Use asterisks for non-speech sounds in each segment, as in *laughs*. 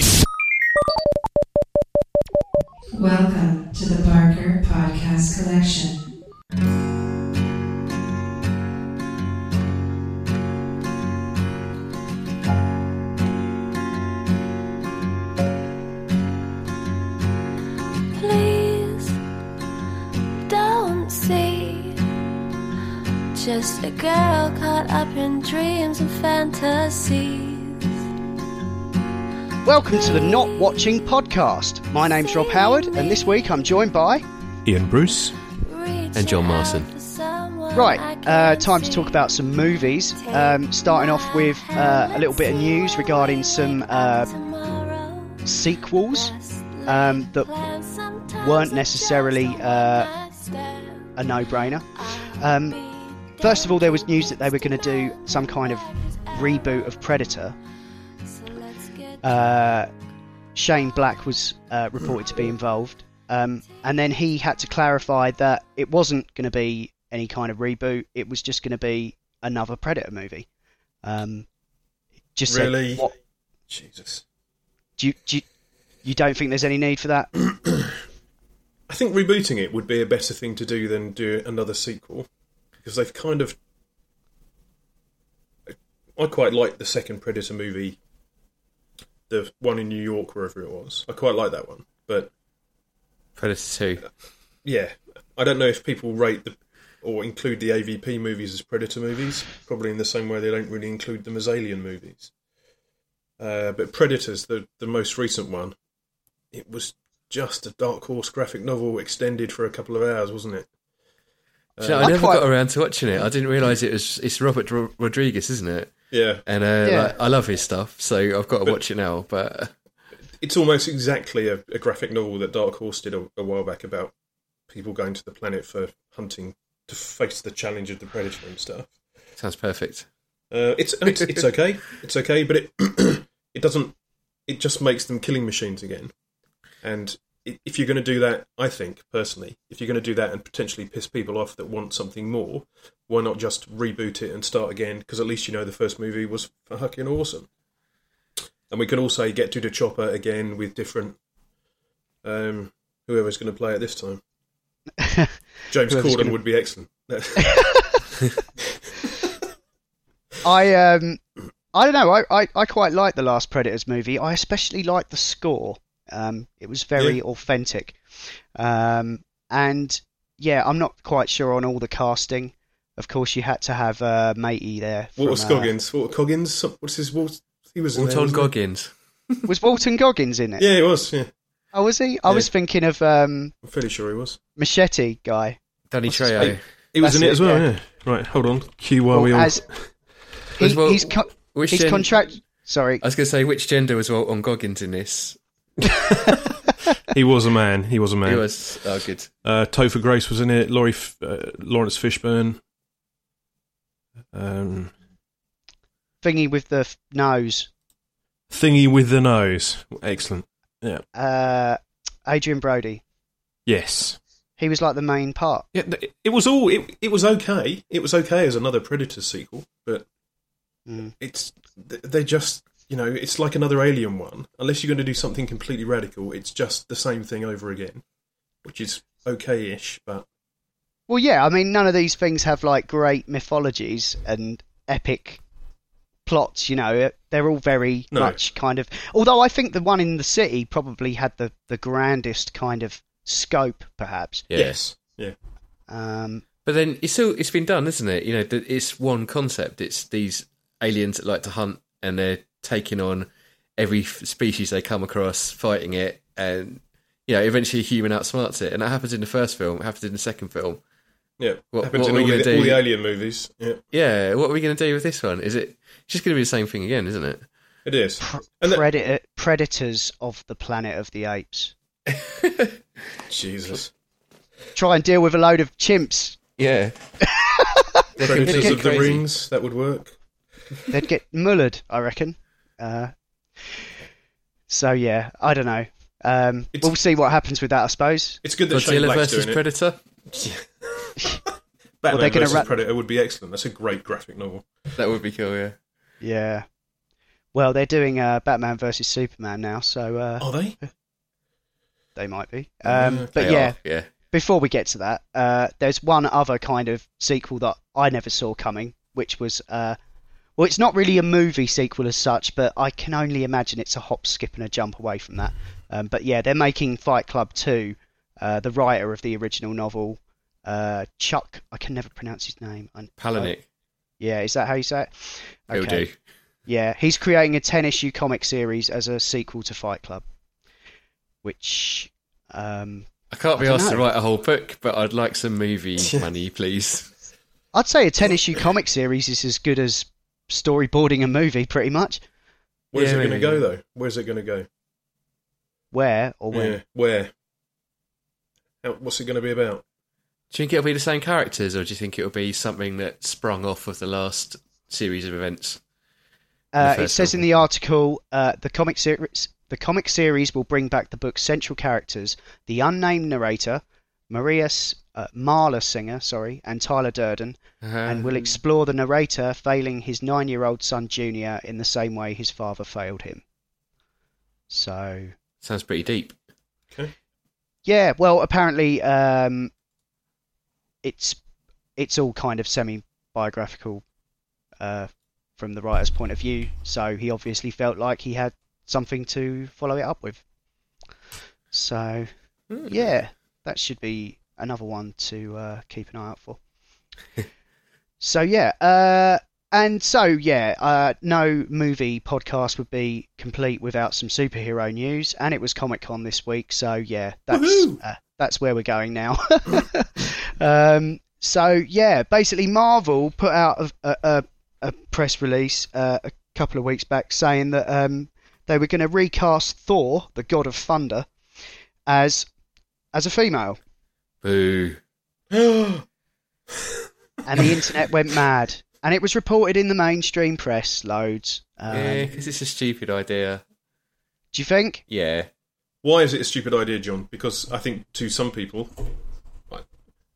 cloud. Welcome to the Barker Podcast Collection. Please don't see just a girl caught up in dreams and fantasies. Welcome to the Not Watching Podcast. My name's Rob Howard, and this week I'm joined by. Ian Bruce. And John Marson. Right, uh, time to talk about some movies. Um, starting off with uh, a little bit of news regarding some uh, sequels um, that weren't necessarily uh, a no brainer. Um, first of all, there was news that they were going to do some kind of reboot of Predator. Uh, Shane Black was uh, reported to be involved, um, and then he had to clarify that it wasn't going to be any kind of reboot. It was just going to be another Predator movie. Um, just said, Really? what, Jesus. do, you, do you, you don't think there's any need for that? *clears throat* I think rebooting it would be a better thing to do than do another sequel because they've kind of. I quite like the second Predator movie, the one in New York, wherever it was. I quite like that one, but Predator 2. yeah, I don't know if people rate the or include the AVP movies as Predator movies. Probably in the same way they don't really include them as Alien movies. Uh, but Predators, the the most recent one, it was just a Dark Horse graphic novel extended for a couple of hours, wasn't it? Do you know, I, I never quite- got around to watching it. I didn't realise it was. It's Robert Ro- Rodriguez, isn't it? Yeah, And uh, Yeah. like, I love his stuff, so I've got to watch it now. But it's almost exactly a, a graphic novel that Dark Horse did a, a while back about people going to the planet for hunting to face the challenge of the predator and stuff. sounds perfect. Uh, it's it's it's *laughs* okay, it's okay, but it *clears throat* it doesn't. It just makes them killing machines again. And i- if you're going to do that, I think personally, if you're going to do that and potentially piss people off that want something more, why not just reboot it and start again? Because at least you know the first movie was fucking awesome. And we can also get to the chopper again with different um, whoever's going to play it this time. *laughs* James Corden gonna- would be excellent. *laughs* I um, I don't know. I, I, I quite like the last Predators movie. I especially like the score. Um, it was very Yeah. authentic. Um, and yeah, I'm not quite sure on all the casting. Of course, you had to have uh, Matey there. Walter from, uh, Walter Coggins. What's his? Walt, he was in there, Walton wasn't? Goggins. *laughs* was Walton Goggins in it? Yeah, he was. Yeah, Oh, was he? I Yeah. was thinking of um, I'm fairly sure he was. Machete guy. Danny What's his Trejo. name? He was in it, it, as well. yeah. Yeah. Right. Hold on. Cue while Well, we all. as he, Was he's co- Which he's gen- contract. Sorry, I was going to say, which gender was Walton Goggins in this? *laughs* He was a man. He was a man. He was. Oh, good. Uh, Topher Grace was in it. Laurie, F- uh, Laurence Fishburne. Um, thingy with the f- nose. thingy with the nose. Excellent. Yeah. Uh, Adrien Brody. Yes. He was like the main part. Yeah. It was all. It, it was okay. It was okay as another Predator sequel, but Mm. it's th- they just you know it's like another Alien one. Unless you're going to do something completely radical, it's just the same thing over again, which is okay-ish, but Well, yeah, I mean, none of these things have like great mythologies and epic plots. You know, they're all very No. much kind of. Although I think the one in the city probably had the the grandest kind of scope, perhaps. Yeah. yes, yeah. Um, But then it's still it's been done, isn't it? You know, it's one concept. It's these aliens that like to hunt, and they're taking on every species they come across, fighting it, and you know, eventually a human outsmarts it. And that happens in the first film. It happens in the second film. Yeah, What- happens what in are we all the, gonna do? all the Alien movies. Yeah, Yeah, what are we going to do with this one? Is it it's just going to be the same thing again, isn't it? It is. pr- And that- predator, uh, predators of the planet of the apes. *laughs* Jesus. Try and deal with a load of chimps. Yeah. *laughs* Predators completely of the crazy. Rings, that would work. They'd get mullered, I reckon. Uh, so yeah, I don't know. Um, we'll see what happens with that, I suppose. It's good that Shane Godzilla Black's versus doing it. Predator. *laughs* Batman they're versus ra- Predator would be excellent. That's a great graphic novel. That would be cool. Yeah. Yeah. Well, they're doing uh, Batman versus Superman now, so uh, Are they? *laughs* they might be. Um, okay. but yeah, are, yeah. before we get to that, uh, there's one other kind of sequel that I never saw coming, which was, uh, well, it's not really a movie sequel as such, but I can only imagine it's a hop, skip, and a jump away from that. Um, but yeah, they're making Fight Club 2. Uh, the writer of the original novel, uh, Chuck, I can never pronounce his name. Palahniuk. yeah, is that how you say it? He'll do. Yeah, he's creating a 10 issue comic series as a sequel to Fight Club, which. Um, I can't be I asked to write a whole book, but I'd like some movie *laughs* money, please. I'd say a 10 issue comic series is as good as storyboarding a movie, pretty much. Where's Yeah, it going to maybe. go, though? Where's it going to go? Where or when? Yeah. Where? How, what's it going to be about? Do you think it'll be the same characters, or do you think it'll be something that sprung off of the last series of events? Uh, it first says in the article uh, the comic series the comic series will bring back the book's central characters, the unnamed narrator, Maria S- uh, Marla Singer, sorry, and Tyler Durden, and will explore the narrator failing his nine-year-old son Junior in the same way his father failed him. So Sounds pretty deep. Okay. Yeah, well, apparently, um, it's it's all kind of semi-biographical uh, from the writer's point of view. So he obviously felt like he had something to follow it up with. So Hmm. yeah, that should be another one to uh, keep an eye out for. *laughs* so yeah, uh, and so yeah, uh, no movie podcast would be complete without some superhero news, and it was Comic Con this week, so yeah, that's uh, that's where we're going now. *laughs* um, so yeah, basically Marvel put out a, a, a, press release uh, a couple of weeks back saying that um, they were going to recast Thor, the God of Thunder, as as a female, Boo. *gasps* and the internet went mad. And it was reported in the mainstream press loads. Um, yeah, because it's a stupid idea. Do you think? Yeah. Why is it a stupid idea, John? Because I think to some people, like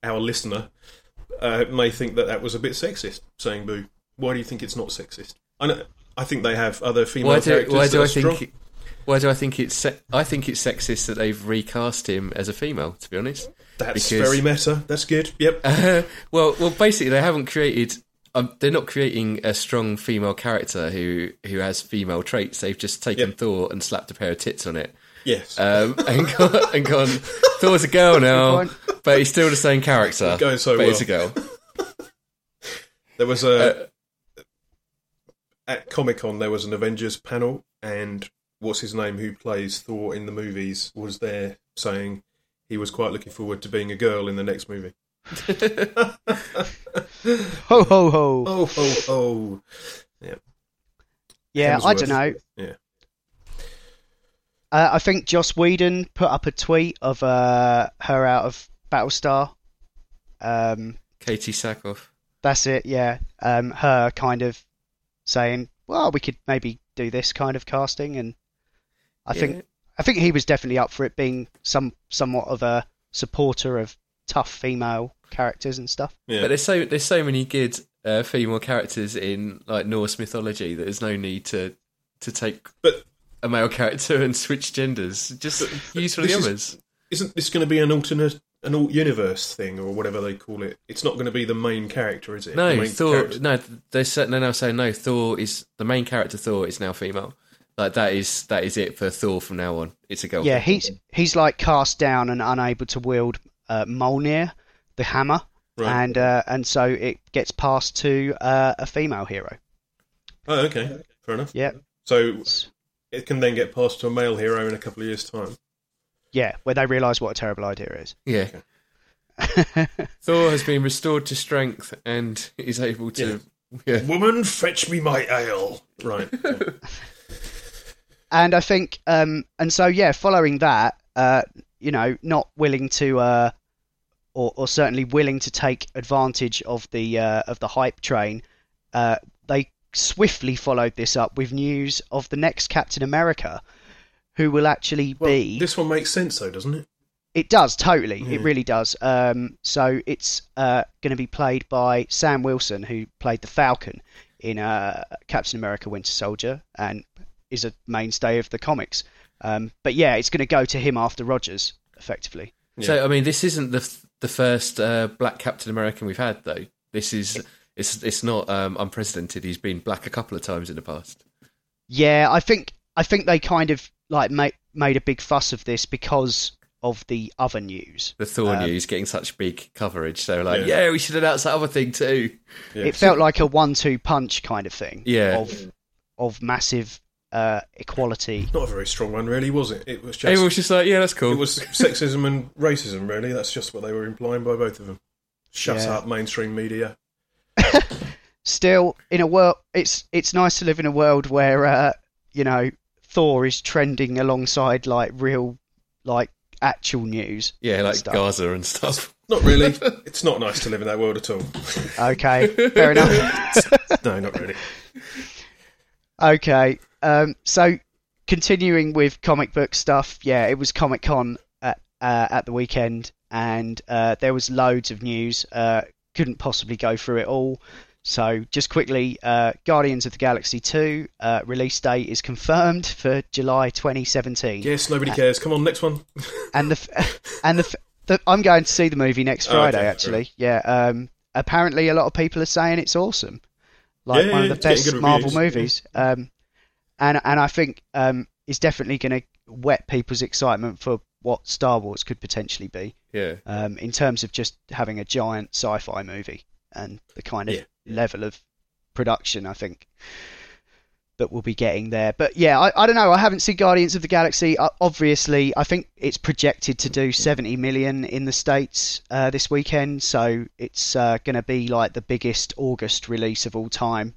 our listener, uh, may think that that was a bit sexist, saying boo. Why do you think it's not sexist? I know. I think they have other female Why do, characters. why that do are I think? Strong. Why do I think it's? Se- I think it's sexist that they've recast him as a female. To be honest. That's because- very meta. That's good. Yep. *laughs* Uh, well, well, basically, they haven't created. Um, they're not creating a strong female character who who has female traits. They've just taken Yep. Thor and slapped a pair of tits on it, yes. um, and, gone, *laughs* and gone. Thor's a girl now, but he's still the same character. Going so but well. he's a girl. *laughs* There was a at Comic Con. There was an Avengers panel, and what's his name, who plays Thor in the movies, was there saying he was quite looking forward to being a girl in the next movie. *laughs* Ho ho ho! Oh, oh, oh! yeah, Yeah, I don't know. Yeah. Uh, I think Joss Whedon put up a tweet of uh, her out of Battlestar. Um, Katee Sackhoff. that's it. Yeah, um, her kind of saying, "Well, we could maybe do this kind of casting," and I Yeah. think I think he was definitely up for it, being some somewhat of a supporter of tough female characters and stuff. Yeah. But there's so there's so many good uh, female characters in like Norse mythology that there's no need to to take But a male character and switch genders. Just use for the this is- others. isn't this going to be an alternate, an alt universe thing or whatever they call it? It's not going to be the main character, is it? No, Thor. character- No, they're sa- they're now saying no. Thor is the main character. Thor is now female. Like that is that is it for Thor from now on. It's a girl. Yeah, he's he's like cast down and unable to wield uh, Mjolnir, the hammer, Right. and uh, and so it gets passed to uh, a female hero. Oh, okay, fair enough. Yeah, So it can then get passed to a male hero in a couple of years' time. yeah, where they realise what a terrible idea it is. yeah. *laughs* Thor has been restored to strength and is able to. Yeah. Woman, fetch me my ale. Right. *laughs* and I think, um, and so yeah, following that, uh, you know, not willing to, uh, or, or certainly willing to take advantage of the uh, of the hype train, uh, they swiftly followed this up with news of the next Captain America, who will actually Well, be. this one makes sense though, doesn't it? It does totally. It really does. Um, so it's uh, going to be played by Sam Wilson, who played the Falcon in uh, Captain America: Winter Soldier, and is a mainstay of the comics. Um, but yeah, it's going to go to him after Rogers, effectively. So I mean, this isn't the the first uh, black Captain American we've had, though. This is it's it's not um, unprecedented. He's been black a couple of times in the past. Yeah, I think I think they kind of like made made a big fuss of this because of the other news. The Thor Um, news getting such big coverage, so like, Yeah. yeah, we should announce that other thing too. Yeah. It felt like a one-two punch kind of thing. Yeah. Of of massive uh, equality. Not a very strong one, really, was it? It was just Everyone was just like, yeah, that's cool. it was sexism and racism, really. That's just what they were implying by both of them. Shut Yeah. up, mainstream media. *laughs* still in a world it's it's nice to live in a world where uh you know thor is trending alongside like real like actual news yeah, like stuff. Gaza and stuff. Not really. *laughs* it's not nice to live in that world at all. okay fair enough *laughs* No, not really. okay um so continuing with comic book stuff yeah it was comic con at uh, at the weekend and uh there was loads of news uh couldn't possibly go through it all so just quickly uh guardians of the galaxy 2 uh release date is confirmed *laughs* for july 2017 Yes, nobody cares. Come on, next one. and the and the, the I'm going to see the movie next Oh, Friday. okay, actually, yeah. Um, apparently, a lot of people are saying it's awesome, like Yeah, one of the best Marvel reviews, yeah. movies. Um, and and I think um, it's definitely going to whet people's excitement for what Star Wars could potentially be, Yeah, um, in terms of just having a giant sci-fi movie and the kind of Yeah. level of production. I think that we'll be getting there. But yeah, I, I don't know. I haven't seen Guardians of the Galaxy. Uh, obviously, I think it's projected to do 70 million in the States uh, this weekend. So it's uh, going to be like the biggest August release of all time.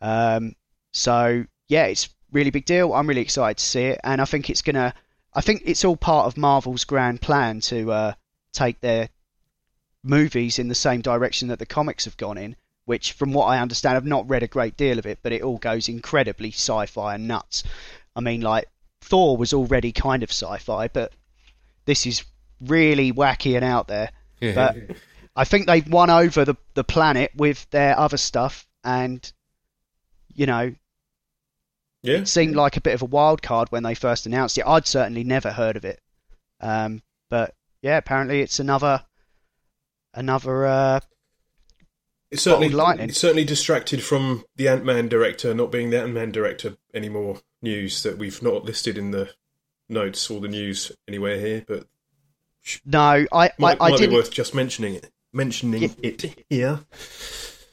Um, so yeah, it's really big deal. I'm really excited to see it. And I think it's to, I think it's all part of Marvel's grand plan to uh, take their movies in the same direction that the comics have gone in which, from what I understand, I've not read a great deal of it, but it all goes incredibly sci-fi and nuts. I mean, like Thor was already kind of sci-fi, but this is really wacky and out there. yeah. But I think they've won over the the planet with their other stuff, and you know, Yeah. it seemed like a bit of a wild card when they first announced it. I'd certainly never heard of it, um, but yeah, apparently it's another another uh, It's certainly lightning. it's certainly distracted from the Ant Man director not being the Ant Man director anymore. News that we've not listed in the notes or the news anywhere here, but no, I might, I, I might be worth just mentioning it. Mentioning Yeah. it here.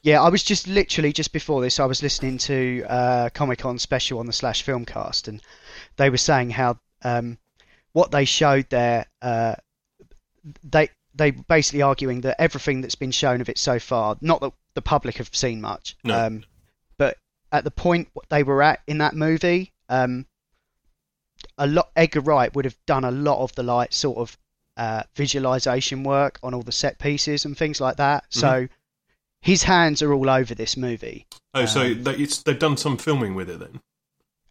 Yeah, I was just literally just before this, I was listening to uh, Comic Con special on the Slash Filmcast, and they were saying how um, what they showed there, uh, they they basically arguing that everything that's been shown of it so far, not that the public have seen much, No. um, but at the point what they were at in that movie, um, a lot Edgar Wright would have done a lot of the like sort of uh, visualization work on all the set pieces and things like that. So his hands are all over this movie. Oh, so Um, they, it's, they've done some filming with it then.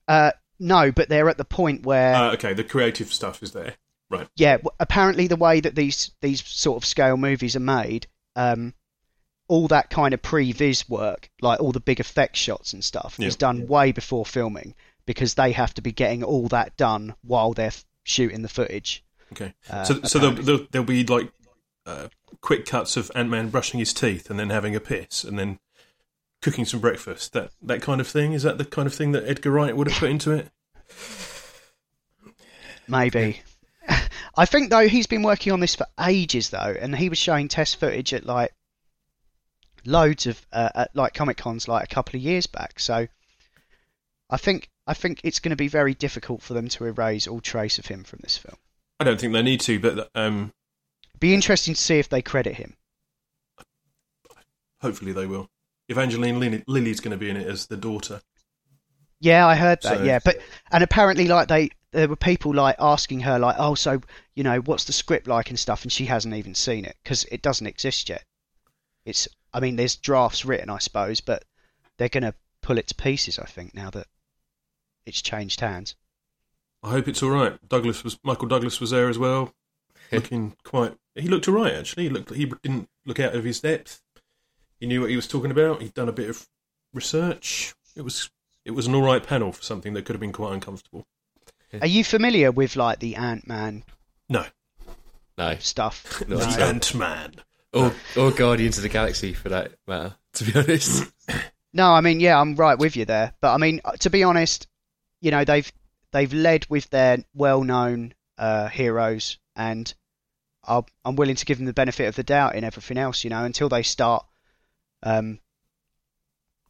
Uh, no, but they're at the point where, Uh, okay, the creative stuff is there. Right. yeah, apparently the way that these these sort of scale movies are made, um, all that kind of pre-vis work, like all the big effect shots and stuff, Yeah. is done way before filming because they have to be getting all that done while they're shooting the footage. Okay. Uh, so so there'll, apparently. there'll, there'll be like uh, quick cuts of Ant Man brushing his teeth and then having a piss and then cooking some breakfast. That that kind of thing. Is that the kind of thing that Edgar Wright would have put into it? Maybe. *laughs* I think though he's been working on this for ages though, and he was showing test footage at like loads of uh, at like comic cons like a couple of years back. So I think I think it's going to be very difficult for them to erase all trace of him from this film. I don't think they need to, but um, Be interesting to see if they credit him. hopefully they will. Evangeline Lilly, Lilly's going to be in it as the daughter. Yeah, I heard that. So- Yeah, but and apparently, like they there were people like asking her like, oh, so you know, what's the script like and stuff, and she hasn't even seen it because it doesn't exist yet. It's, I mean, there's drafts written, I suppose, but they're gonna pull it to pieces. I think now that it's changed hands. I hope it's all right. Douglas was Michael Douglas was there as well, looking quite. He looked all right actually. He looked. He didn't look out of his depth. He knew what he was talking about. He'd done a bit of research. It was. It was an all right panel for something that could have been quite uncomfortable. Are you familiar with like the Ant Man No, No, stuff? not *laughs* the. Ant Man. or or Guardians of the Galaxy for that matter. To be honest, No, I mean, yeah, I'm right with you there. But I mean, to be honest, you know, they've they've led with their well-known uh, heroes, and I'll, I'm willing to give them the benefit of the doubt in everything else. You know, until they start um,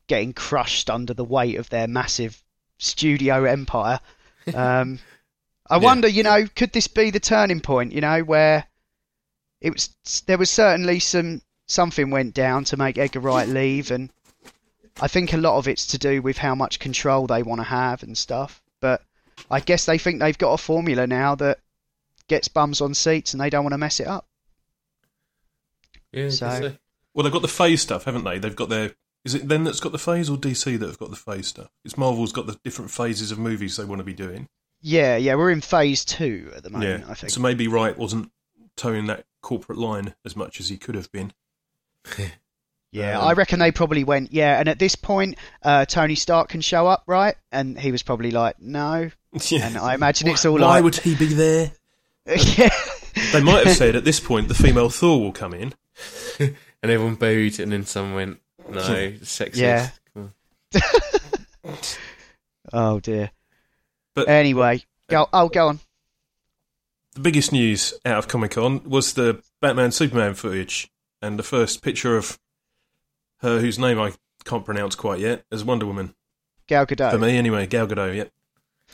getting crushed under the weight of their massive studio empire. *laughs* Um, I Yeah. wonder, you know, could this be the turning point? You know, where it was there was certainly some something went down to make Edgar Wright leave, and I think a lot of it's to do with how much control they want to have and stuff. But I guess they think they've got a formula now that gets bums on seats, and they don't want to mess it up. yeah. So-. Well, they've got the phase stuff, haven't they? They've got their. Is it them that's got the phase or DC that have got the phase stuff? It's Marvel's got the different phases of movies they want to be doing. Yeah, yeah, we're in phase two at the moment. yeah. I think. So maybe Wright wasn't toeing that corporate line as much as he could have been. *laughs* Yeah, Um, I reckon they probably went, yeah, and at this point, uh, Tony Stark can show up, right? And he was probably like, no. *laughs* Yeah. And I imagine it's all Why like, would he be there? Yeah, They might have said at this point the female Thor will come in. *laughs* and everyone booed, and then someone went, "No, *laughs* sexist." Yeah. Come *laughs* on. oh dear. But Anyway, go, oh, go on. the biggest news out of Comic Con was the Batman Superman footage and the first picture of her, whose name I can't pronounce quite yet, as Wonder Woman. Gal Gadot. For me, anyway, Gal Gadot. Yep.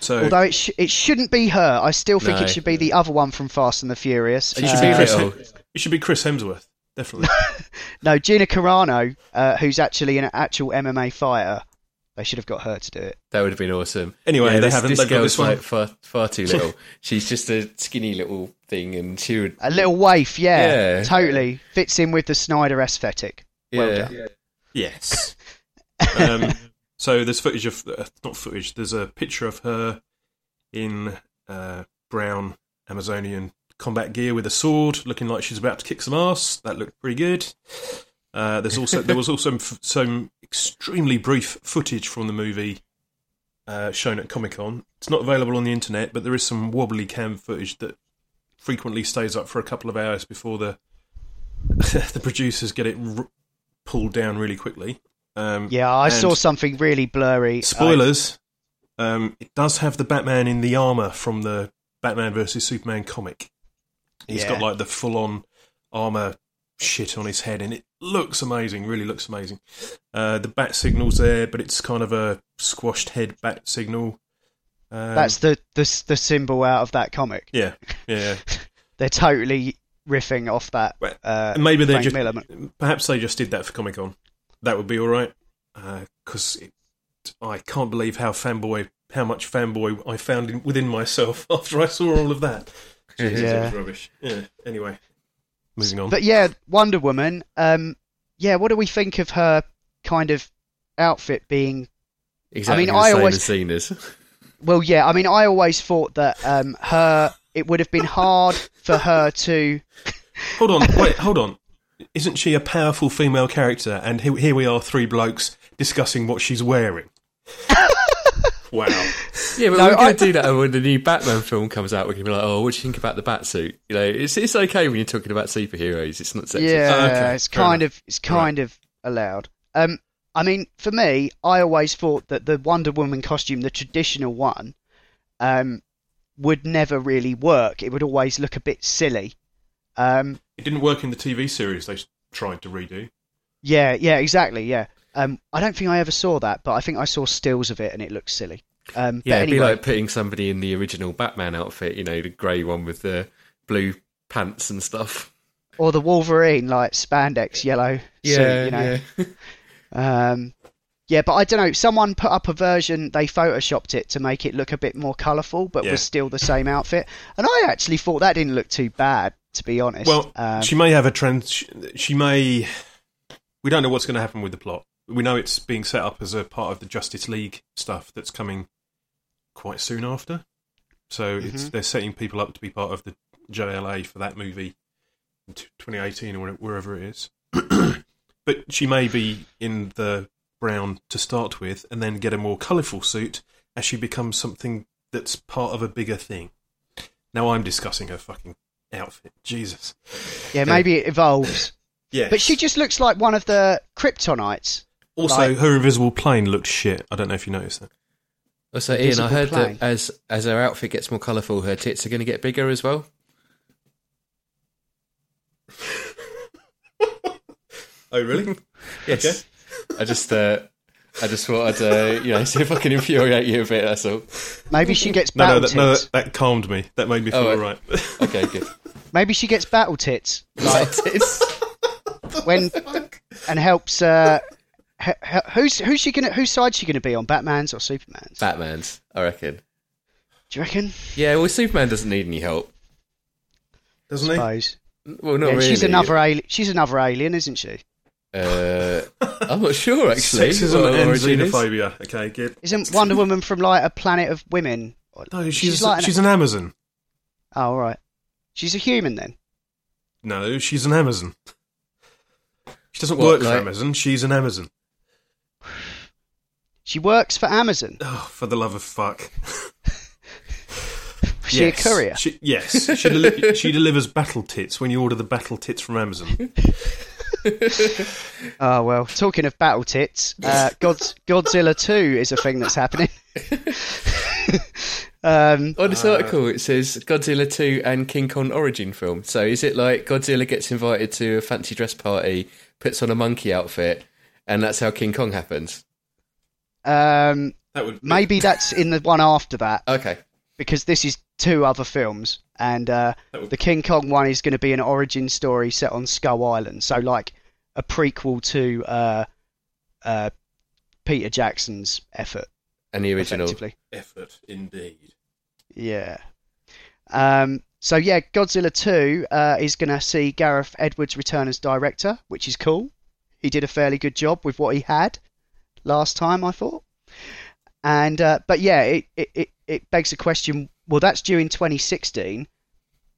So Although it, sh- it shouldn't be her, I still think No. it should be the other one from Fast and the Furious. It should should be be Uh, Chris. little. It should be Chris Hemsworth, definitely. *laughs* no, Gina Carano, uh, who's actually an actual MMA fighter. They should have got her to do it. That would have been awesome. Anyway, yeah, they this, haven't- This they've got girl's this one. like far, far too little. *laughs* She's just a skinny little thing, and she would. A little waif, yeah, Yeah. totally fits in with the Snyder aesthetic. Well yeah. done. yes. *laughs* Um, so there's footage of uh, not footage. There's a picture of her in uh, brown Amazonian combat gear with a sword, looking like she's about to kick some ass. That looked pretty good. Uh, there's also there was also some, some extremely brief footage from the movie uh, shown at Comic Con. It's not available on the internet, but there is some wobbly cam footage that frequently stays up for a couple of hours before the *laughs* the producers get it r- pulled down really quickly. Um, Yeah, I saw something really blurry. Spoilers. Um, it does have the Batman in the armor from the Batman versus Superman comic. He's Yeah. got like the full-on armor shit on his head, and it looks amazing. Really looks amazing. Uh, the bat signal's there, but it's kind of a squashed head bat signal. Um, That's the, the the symbol out of that comic. yeah, yeah. *laughs* They're totally riffing off that. Uh, maybe they just Miller. perhaps they just did that for Comic Con. That would be all right. Because I can't believe how fanboy, how much fanboy I found in, within myself *laughs* after I saw all of that. Jesus, it Yeah. was rubbish. Yeah. Anyway, moving on. But yeah, Wonder Woman. Um, yeah, what do we think of her kind of outfit being? Exactly I mean, the I same always- as seen as. *laughs* Well, yeah, I mean, I always thought that um, her. It would have been hard for her to. hold on, wait, hold on. Isn't she a powerful female character? And here, here we are, three blokes discussing what she's wearing. *laughs* wow. Yeah, but No, we're going I- to do that when the new Batman film comes out. We're going to be like, oh, what do you think about the Batsuit? You know, it's it's okay when you're talking about superheroes. It's not sexist. Yeah, Oh, okay, it's fair kind enough. of it's kind of allowed. Um, I mean, for me, I always thought that the Wonder Woman costume, the traditional one, um, would never really work. It would always look a bit silly. Um, It didn't work in the TV series they tried to redo. yeah, yeah, exactly, yeah. Um, I don't think I ever saw that, but I think I saw stills of it, and it looks silly. Um, Yeah, but it'd be like putting somebody in the original Batman outfit, you know, the grey one with the blue pants and stuff. or the Wolverine, like spandex yellow suit, you know. yeah. *laughs* Um, Yeah, but I don't know. Someone put up a version. They photoshopped it to make it look a bit more colourful, but Yeah. was still the same outfit. And I actually thought that didn't look too bad, to be honest. Well, Um, she may have a trans. She, may. We don't know what's going to happen with the plot. We know it's being set up as a part of the Justice League stuff that's coming quite soon after. So it's they're setting people up to be part of the JLA for that movie in 2018 or wherever it is. *clears throat* but she may be in the brown to start with, and then get a more colourful suit as she becomes something that's part of a bigger thing. Now I'm discussing her fucking outfit. Jesus. yeah, maybe it evolves. *laughs* Yeah. But she just looks like one of the Kryptonites. Also, like- her invisible plane looked shit. I don't know if you noticed that. Also, Ian, I heard plane. that as as her outfit gets more colourful, her tits are going to get bigger as well. *laughs* Oh, really? *laughs* Yes. I just uh, I just thought I'd uh, you know *laughs* see if I can infuriate you a bit. That's all. Maybe she gets no, no, battle that, no tits. that, that calmed me. That made me feel Oh, all uh, right. *laughs* Okay, good. Maybe she gets battle tits. Like *laughs* Tits. when and helps. Uh, h- h- who's who's she gonna? Whose side's she gonna be on? Batman's or Superman's? Batman's, I reckon. Do you reckon? Yeah, well, Superman doesn't need any help. Doesn't he? Suppose. Well, not Yeah, really. she's another alien. She's another alien, isn't she? Uh, I'm not sure *laughs* actually. Sexism what her and origin is. xenophobia. Okay, good. Isn't Wonder Woman from like a planet of women? No, she's like an- she's an Amazon. Oh, all right. She's a human then. No, she's an Amazon. She doesn't What, work for like- Amazon. She's an Amazon. *sighs* She works for Amazon. *sighs* Oh, for the love of fuck. *laughs* Is she a courier? She, yes, she, deli- she delivers battle tits when you order the battle tits from Amazon. *laughs* Oh *laughs* well. Talking of battle tits, uh, God's, Godzilla Two is a thing that's happening. *laughs* um, On this article, it says Godzilla 2 and King Kong origin film. So is it like Godzilla gets invited to a fancy dress party, puts on a monkey outfit, and that's how King Kong happens? um, That would maybe that's in the one after that Okay. because this is two other films, and uh, the King Kong one is going to be an origin story set on Skull Island, so like a prequel to uh, uh, Peter Jackson's effort, And the original. effort indeed. Yeah. Um, so yeah, Godzilla 2 uh, is going to see Gareth Edwards return as director, which is cool. He did a fairly good job with what he had last time, I thought. And uh, but yeah, it, it, it, it begs the question. Well, that's due in 2016,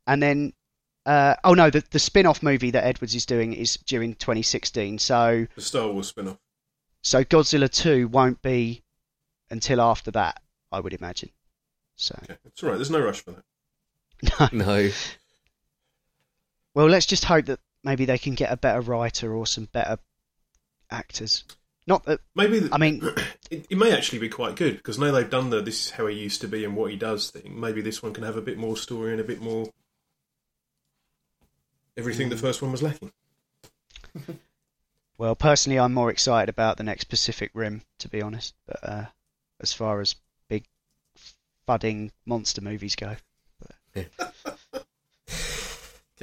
and then uh, oh no, the the spin-off movie that Edwards is doing is due in 2016. So The Star Wars spin-off. so Godzilla 2 won't be until after that, I would imagine. So Okay, it's all right. There's no rush for that. No. Well, let's just hope that maybe they can get a better writer or some better actors. Not that Maybe. The, I mean- *clears throat* it, it may actually be quite good because now they've done the "this is how he used to be" and what he does thing. Maybe this one can have a bit more story and a bit more everything Mm. the first one was lacking. *laughs* well, personally, I'm more excited about the next Pacific Rim, to be honest. But uh, as far as big fudding monster movies go, *laughs* Okay,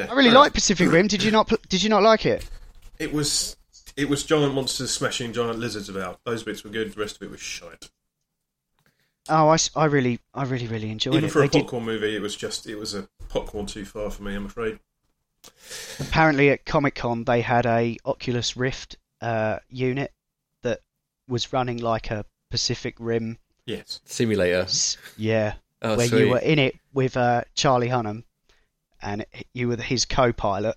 I really fair like Pacific Rim. Did you not? Did you not like it? It was it was giant monsters smashing giant lizards about. Those bits were good. The rest of it was shite. Oh, I, s- I really, I really, really enjoyed Even it. for a They did, popcorn movie, it was just it was a popcorn too far for me. I'm afraid. apparently at Comic Con they had a Oculus Rift uh, unit that was running like a Pacific Rim. Yes. Simulator. s- Yeah, Oh, where sweet. you were in it with uh, Charlie Hunnam, and you were his co-pilot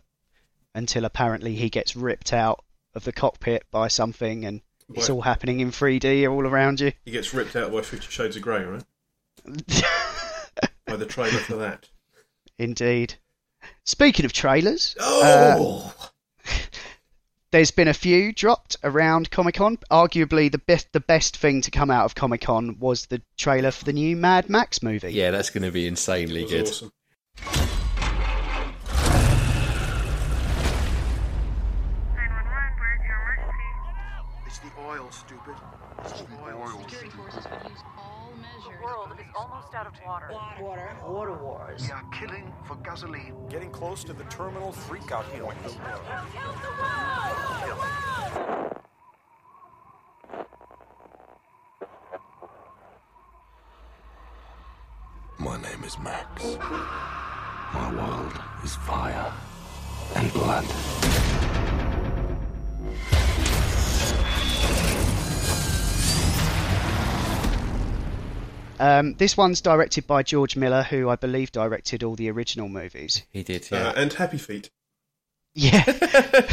until apparently he gets ripped out of the cockpit by something, and it's all happening in 3D all around you. He gets ripped out by Fifty Shades of Grey, right? *laughs* By the trailer for that. Indeed. Speaking of trailers, Oh, um, *laughs* there's been a few dropped around Comic Con. Arguably, the best the best thing to come out of Comic Con was the trailer for the new Mad Max movie. Yeah, that's going to be insanely good. awesome. out of water. Water. Water wars. We are killing for gasoline. Getting close to the terminal freakout point. Help, help, help, the world! The world! My name is Max. My world is fire and blood. Um, this one's directed by George Miller, who I believe directed all the original movies. He did, Uh, and Happy Feet. Yeah, *laughs*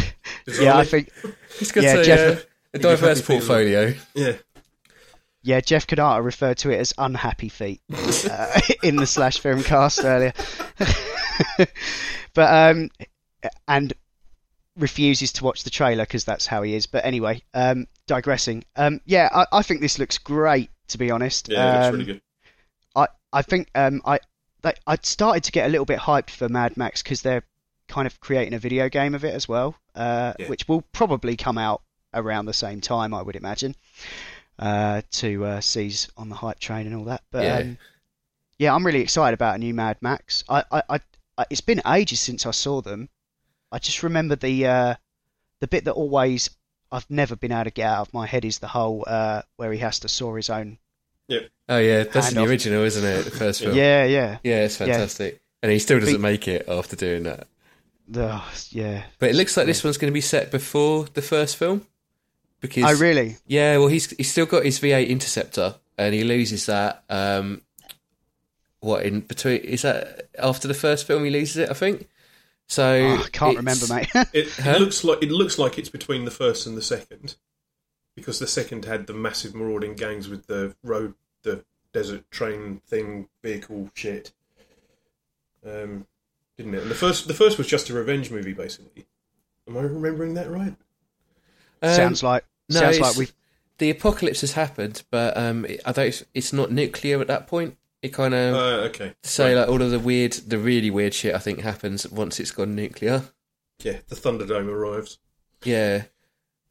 yeah, I think. He's got yeah, a, Jeff, uh, a diverse Happy Feet portfolio. Yeah. yeah, Jeff Cannata referred to it as unhappy feet *laughs* uh, in the slash film cast earlier, *laughs* but um, and refuses to watch the trailer because that's how he is. But anyway, um, digressing. Um, yeah, I, I think this looks great. To be honest, Yeah, it looks Um, really good. I I think um I they, I started to get a little bit hyped for Mad Max because they're kind of creating a video game of it as well, uh, Yeah. which will probably come out around the same time, I would imagine, uh, to uh, seize on the hype train and all that. But Yeah. um, yeah, I'm really excited about a new Mad Max. I, I, I, I it's been ages since I saw them. I just remember the uh, the bit that always I've never been able to get out of my head is the whole uh, where he has to saw his own. Oh yeah, that's Hand the off. original, isn't it? The first film. Yeah, yeah, Yeah, it's Yeah. fantastic. And he still doesn't Be- make it after doing that. the, yeah. But it looks like this one's going to be set before the first film. Because Oh, really? Yeah, well, he's he's still got his V8 Interceptor, and he loses that. Um, what in between? Is that after the first film? He loses it, I think. So Oh, I can't remember, mate. *laughs* It, Huh? it looks like it looks like it's between the first and the second, because the second had the massive marauding gangs with the road, the desert train thing, vehicle shit. Um, didn't it? And the first, the first was just a revenge movie, basically. Am I remembering that right? Um, sounds like no, sounds like we've the apocalypse has happened, but um, it, I don't. It's, it's not nuclear at that point. It kind of Uh, okay. say like all of the weird, the really weird shit. I think happens once it's gone nuclear. Yeah, the Thunderdome arrives. Yeah,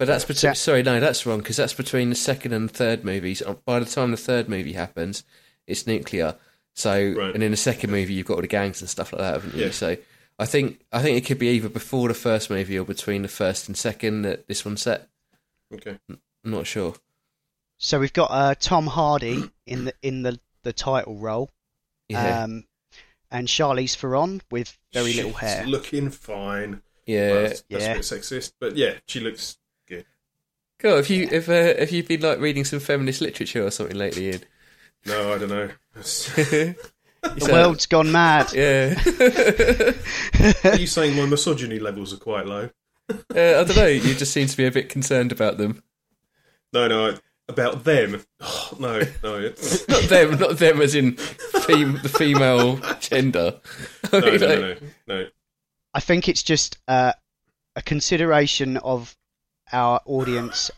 but that's bet- So- sorry, no, that's wrong because that's between the second and third movies. Uh, By the time the third movie happens, it's nuclear. So, Right. and in the second movie, you've got all the gangs and stuff like that, haven't you? Yeah. So, I think I think it could be either before the first movie or between the first and second that this one's set. Okay. I'm not sure. so we've got uh, Tom Hardy in the in the, the title role, Yeah, um, and Charlize Theron with very little hair. looking fine. yeah. Well, that's, that's Yeah. a bit sexist, but yeah, she looks good. Cool. Have you have uh, have you been like reading some feminist literature or something lately? Ian? No, I don't know. *laughs* The world's gone mad. Yeah. Are you saying my misogyny levels are quite low? uh, I don't know. You just seem to be a bit concerned about them. No, no, about them. Oh, no, no, *laughs* Not them, not them as in fem- the female gender. *laughs* I no, mean, no, like- no, no. I think it's just uh, a consideration of our audience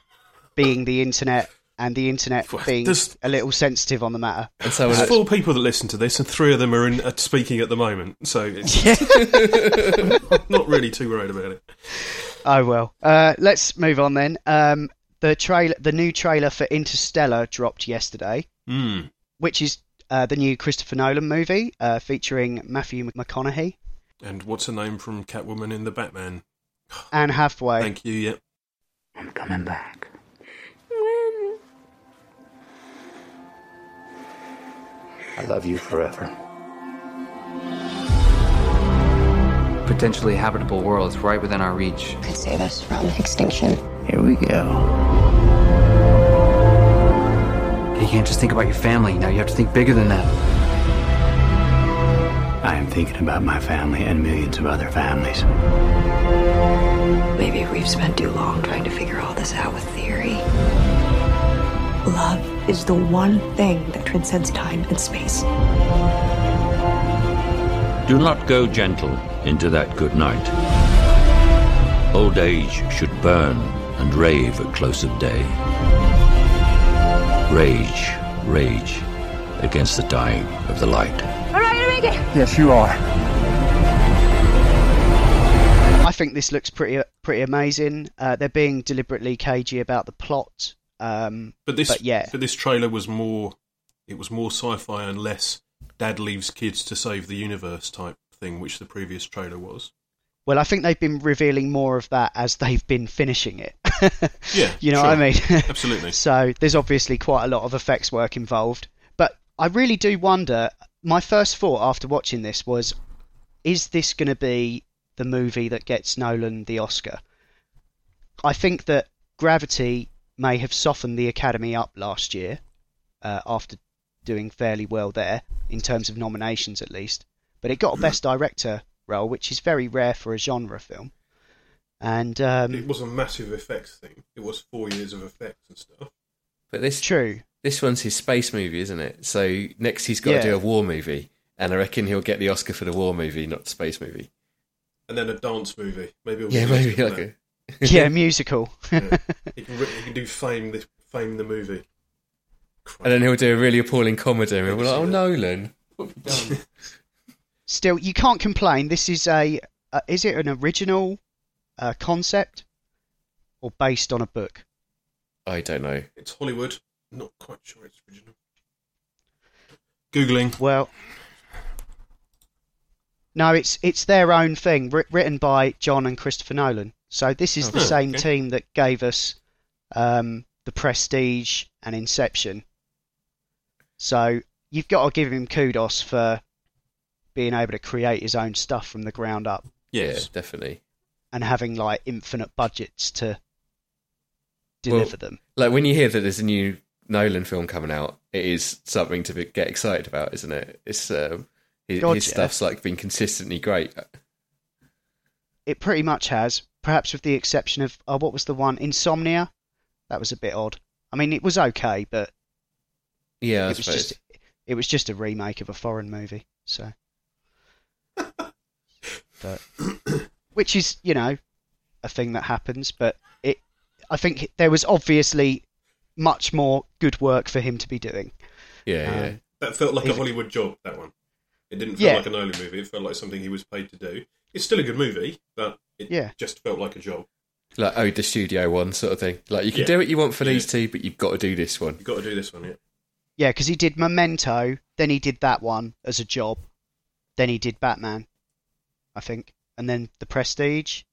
being the internet and the internet being there's- a little sensitive on the matter. And so There's four people that listen to this, and three of them are in, uh, speaking at the moment, so it's, I'm *laughs* *laughs* not really too worried about it. Oh well. Uh, let's move on then. Um, the trailer, the new trailer for Interstellar dropped yesterday, Hmm. which is uh, the new Christopher Nolan movie uh, featuring Matthew McConaughey, And what's her name from Catwoman in the Batman? Anne Hathaway. Thank you. Yeah. I'm coming back. When? I love you forever. Potentially habitable worlds right within our reach. Could save us from extinction. Here we go. You can't just think about your family. Now you have to think bigger than that. I am thinking about my family and millions of other families. Maybe we've spent too long trying to figure all this out with theory. Love is the one thing that transcends time and space. Do not go gentle into that good night. Old age should burn and rave at close of day. Rage, rage against the dying of the light. All right, gonna make it. Yes, you are. I think this looks pretty pretty amazing. Uh, they're being deliberately cagey about the plot. Um, But this, But yeah. but this trailer was more. It was more sci-fi and less "Dad leaves kids to save the universe" type thing, which the previous trailer was. well, I think they've been revealing more of that as they've been finishing it. *laughs* Yeah, you know sure. what I mean. *laughs* Absolutely. so there's obviously quite a lot of effects work involved. But I really do wonder my first thought after watching this was, is this going to be the movie that gets Nolan the Oscar? I think that Gravity may have softened the Academy up last year uh, after doing fairly well there in terms of nominations at least. But it got a Best Director role, which is very rare for a genre film. And um, It was a massive effects thing. It was four years of effects and stuff. But this true. This one's his space movie, isn't it? So next he's got Yeah. to do a war movie, and I reckon he'll get the Oscar for the war movie, not the space movie. And then a dance movie. Maybe Yeah, maybe Oscar like a. *laughs* yeah, musical. *laughs* that. He can, he can do fame the fame the movie. And then he'll do a really appalling comedy, and we'll be like, "Oh, that. Nolan, what have you done?" *laughs* Still, you can't complain. This is a. Uh, is it an original uh, concept or based on a book? I don't know. It's Hollywood. Not quite sure it's original. Googling. Well, no, it's it's their own thing, wri- written by John and Christopher Nolan. So this is the Oh, same okay. team that gave us um, the Prestige and Inception. So you've got to give him kudos for being able to create his own stuff from the ground up Yeah, definitely. and having like infinite budgets to deliver them. Like when you hear that there's a new Nolan film coming out, it is something to be, get excited about, isn't it? It's um, his, God, his yeah. stuff's like been consistently great. It pretty much has, perhaps with the exception of oh, what was the one Insomnia? That was a bit odd. I mean, it was okay, but Yeah, I it was just it was just a remake of a foreign movie. So, *laughs* but which is you know a thing that happens. But it, I think there was obviously much more good work for him to be doing. Yeah, yeah. Um, That felt like a Hollywood job. That one. It didn't feel Yeah. like an early movie. It felt like something he was paid to do. It's still a good movie, but it Yeah. just felt like a job. Like oh, the studio one sort of thing. Like you can Yeah. do what you want for Yeah. these two, but you've got to do this one. You've got to do this one, yeah. Yeah, because he did Memento, then he did that one as a job, then he did Batman, I think, and then The Prestige,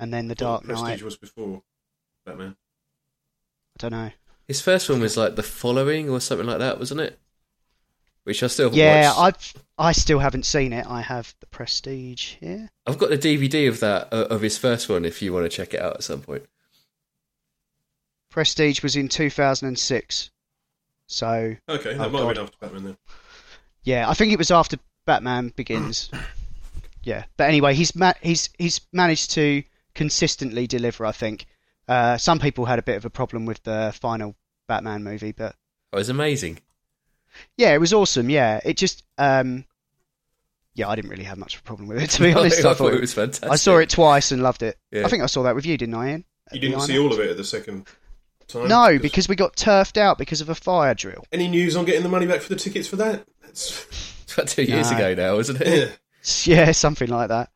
and then The Dark Knight. Prestige was before Batman. I don't know. His first one was like the following or something like that, wasn't it? Which I still haven't Yeah, watched. I've I still haven't seen it. I have The Prestige here. I've got the DVD of that uh, of his first one. If you want to check it out at some point. Prestige was in 2006, so Okay, that Oh, might have God. been after Batman then. yeah, I think it was after Batman Begins. *coughs* yeah, but anyway, he's ma- he's he's managed to consistently deliver. I think uh, some people had a bit of a problem with the final Batman movie, but Oh, it was amazing. yeah, it was awesome. Yeah, it just um, yeah, I didn't really have much of a problem with it to be *laughs* honest. I thought it was fantastic. I saw it twice and loved it. Yeah. I think I saw that with you, didn't I, Ian? You didn't see all of it at the second time? No, because we got turfed out because of a fire drill. Any news on getting the money back for the tickets for that? That's... *laughs* It's about two years No. ago now, isn't it? Yeah. *laughs* Yeah, something like that.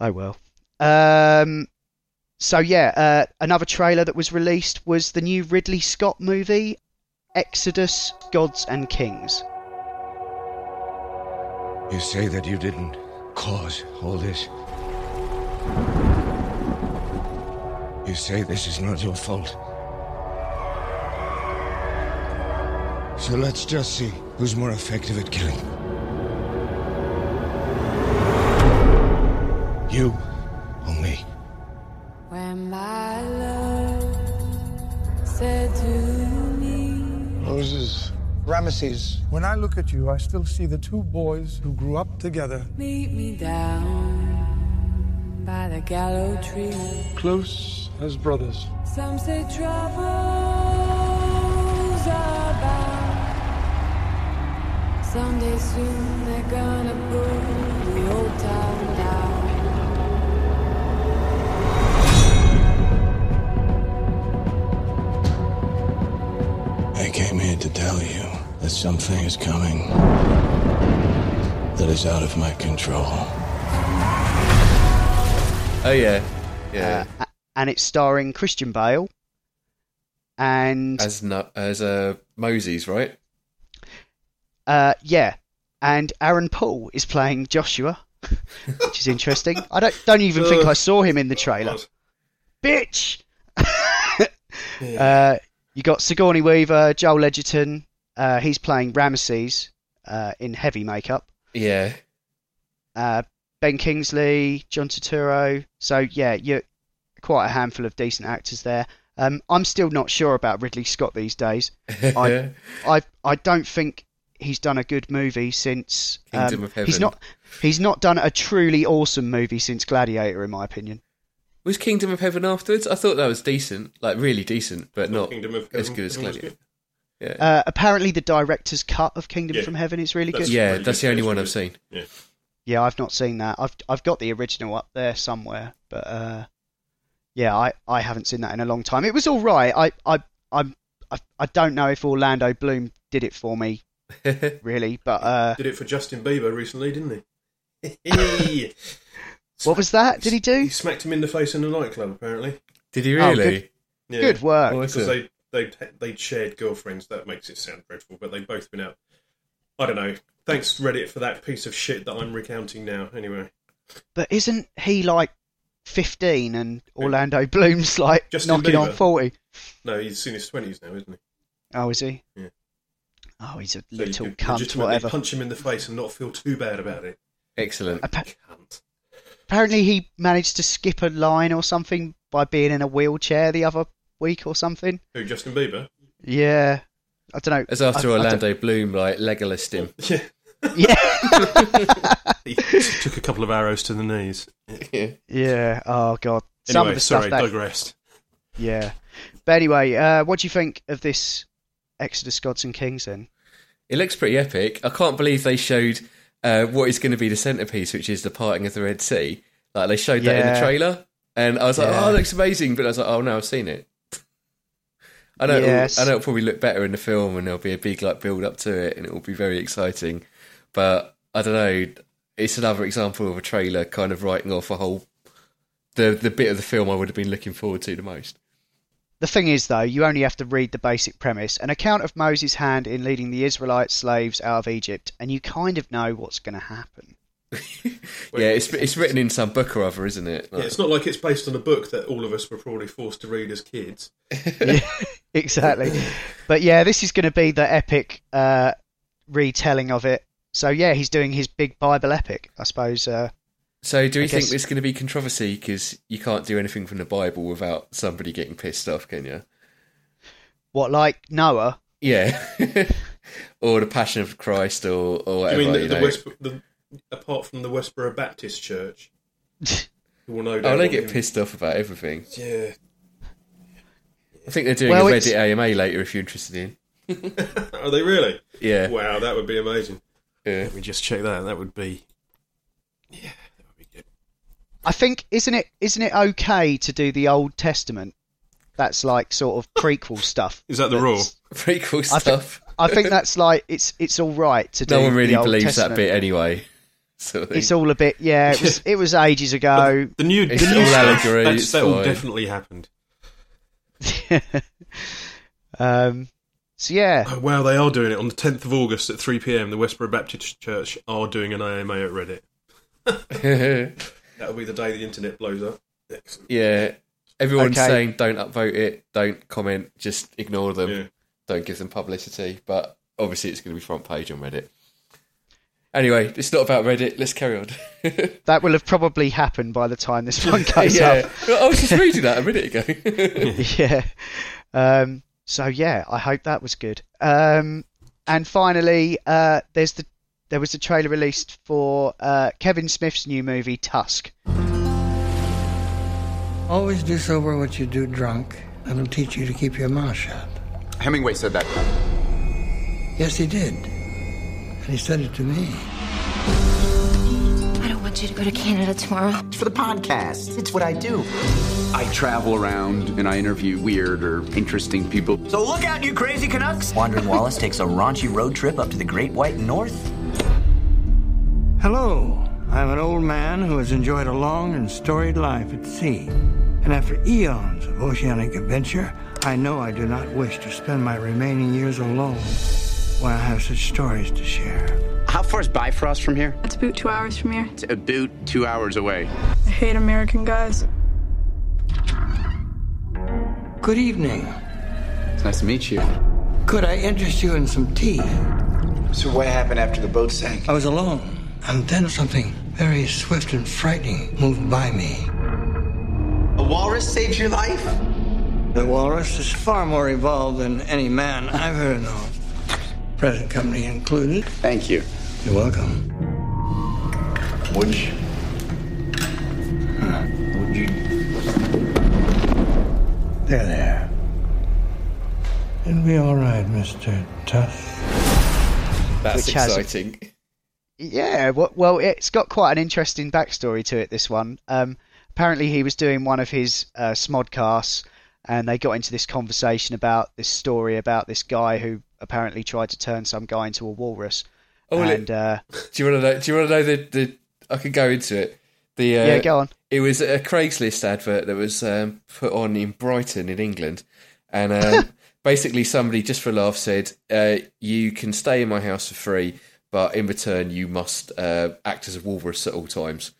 Oh well. Um, so yeah, uh, another trailer that was released was the new Ridley Scott movie, Exodus: Gods and Kings. You say that you didn't cause all this. You say this is not your fault. So let's just see who's more effective at killing. You Ramesses, when I look at you, I still see the two boys who grew up together, Meet me down by the gallow tree. close as brothers. Some say troubles are bound. Someday soon they're gonna pull the old town down. I came here to tell you that something is coming that is out of my control. Oh yeah, yeah. Uh, and it's starring Christian Bale and as no, as uh, Moses, right? uh, yeah, and Aaron Paul is playing Joshua, which is interesting. I don't don't even think I saw him in the trailer. Bitch. *laughs* uh, you got Sigourney Weaver, Joel Edgerton. Uh, he's playing Ramesses, uh, in heavy makeup. Yeah. Uh, ben Kingsley, John Turturro. So yeah, you're quite a handful of decent actors there. Um, I'm still not sure about Ridley Scott these days. I, *laughs* I, I don't think he's done a good movie since Kingdom um, of Heaven. He's not. He's not done a truly awesome movie since Gladiator, in my opinion. Was Kingdom of Heaven afterwards? I thought that was decent, like really decent, but not Kingdom of as good as Heaven was Gladiator. Good. Yeah, Uh, apparently, the director's cut of Kingdom Yeah. from Heaven is really That's good. yeah, really that's good. the only That's one really I've seen. Yeah. Yeah, I've not seen that. I've I've got the original up there somewhere, but uh, yeah, I, I haven't seen that in a long time. It was all right. I I I'm, I I don't know if Orlando Bloom did it for me *laughs* really, but uh, Did it for Justin Bieber recently, didn't he? *laughs* what was that? Did he do? he smacked him in the face in a nightclub, apparently. Did he Oh, really? good. Yeah. Good work. Because Awesome. They they they'd shared girlfriends. That makes it sound dreadful, but they've both been out. I don't know. Thanks Reddit for that piece of shit that I'm recounting now. Anyway, But isn't he like 15 and Orlando Bloom's like Justin knocking on 40? no, he's in his twenties now, isn't he? Oh, is he? Yeah. Oh, he's a So you little could cunt, whatever. punch him in the face and not feel too bad about it. Excellent. Appa- Cunt. Apparently, he managed to skip a line or something by being in a wheelchair the other week or something. Who, Justin Bieber? Yeah, I don't know. As after I- I Orlando Bloom like Legolas him. *laughs* Yeah. yeah, *laughs* He took a couple of arrows to the knees. Yeah. yeah. Oh god. Some Anyway, of the sorry, stuff that. digressed. Yeah. But anyway, uh, what do you think of this Exodus Gods and Kings then? It looks pretty epic. I can't believe they showed uh, what is going to be the centerpiece, which is the parting of the Red Sea. Like they showed that in the trailer, and I was like, Yeah. "Oh, it looks amazing!" But I was like, "Oh no, I've seen it." I know. Yes. It'll, I know it'll probably look better in the film, and there'll be a big like build up to it, and it will be very exciting. But I don't know. It's another example of a trailer kind of writing off a whole the the bit of the film I would have been looking forward to the most. The thing is, though, you only have to read the basic premise an account of Moses' hand in leading the Israelite slaves out of Egypt, and you kind of know what's going to happen. *laughs* yeah, it's it's written in some book or other, isn't it? Yeah, it's not like it's based on a book that all of us were probably forced to read as kids. *laughs* exactly. But yeah, this is going to be the epic uh, retelling of it. So yeah, he's doing his big Bible epic, I suppose. Uh, So, do I think guess- there's going to be controversy because you can't do anything from the Bible without somebody getting pissed off, can you? what, like Noah? Yeah, *laughs* or the Passion of Christ, or or Do whatever. you mean the, you the know. West, the, apart from the Westboro Baptist Church? *laughs* who will no oh, doubt Oh, they get him- pissed off about everything. Yeah. I think they're doing Well, a it's- Reddit AMA later if you're interested in. *laughs* Are they really? Yeah. Wow, that would be amazing. Yeah. Let me just check that. That would be. Yeah, that would be good. I think isn't it isn't it okay to do the Old Testament? That's like sort of prequel *laughs* stuff. Is that the rule? That's- Prequel I thi- stuff. I think that's like it's it's all right to do. no one really the Old believes Testament. that bit anyway. Sort of. It's all a bit yeah. It was it was ages ago. The new, It's the new all stuff, allegory, that's- that all fine. definitely happened. *laughs* um. So yeah, Oh, wow, they are doing it on the 10th of August at 3 pm. The Westboro Baptist Church are doing an AMA at Reddit. *laughs* That'll be the day the internet blows up. Excellent. yeah, everyone's Okay. saying don't upvote it, don't comment, just ignore them, Yeah. don't give them publicity. But obviously, it's going to be front page on Reddit. Anyway, it's not about Reddit. Let's carry on. *laughs* that will have probably happened by the time this one *laughs* goes yeah, up. I was just reading that a minute ago. *laughs* yeah. Um, so yeah, I hope that was good. Um, and finally, uh, there's the there was a trailer released for uh, Kevin Smith's new movie Tusk. Always do sober what you do drunk. That'll teach you to keep your mouth shut. Hemingway said that. Yes, he did. And he said it to me. I don't want you to go to Canada tomorrow. It's for the podcast. It's what I do. I travel around and I interview weird or interesting people. So look out, you crazy Canucks! Wandering *laughs* Wallace takes a raunchy road trip up to the Great White North. Hello. I'm an old man who has enjoyed a long and storied life at sea. And after eons of oceanic adventure, I know I do not wish to spend my remaining years alone while I have such stories to share. How far is Bifrost from here? It's about two hours from here. It's about two hours away. I hate American guys. Good evening. It's nice to meet you. Could I interest you in some tea? So what happened after the boat sank? I was alone, and then something very swift and frightening moved by me. A walrus saved your life? The walrus is far more evolved than any man I've ever of. Present company included. Thank you. You're welcome. Would you? Huh. Would you? There, there. It'll be all right, Mr. Tusk. That's Which has- exciting. Yeah, well, well, it's got quite an interesting backstory to it. This one, um, apparently, he was doing one of his uh, smodcasts, and they got into this conversation about this story about this guy who apparently tried to turn some guy into a walrus. Oh, and uh, *laughs* Do you want to know? Do you want to know the, the? I could go into it. The uh, Yeah, go on. It was a Craigslist advert that was um, put on in Brighton, in England, and um, *laughs* basically somebody just for a laugh said, uh, "You can stay in my house for free, but in return you must uh, act as a walrus at all times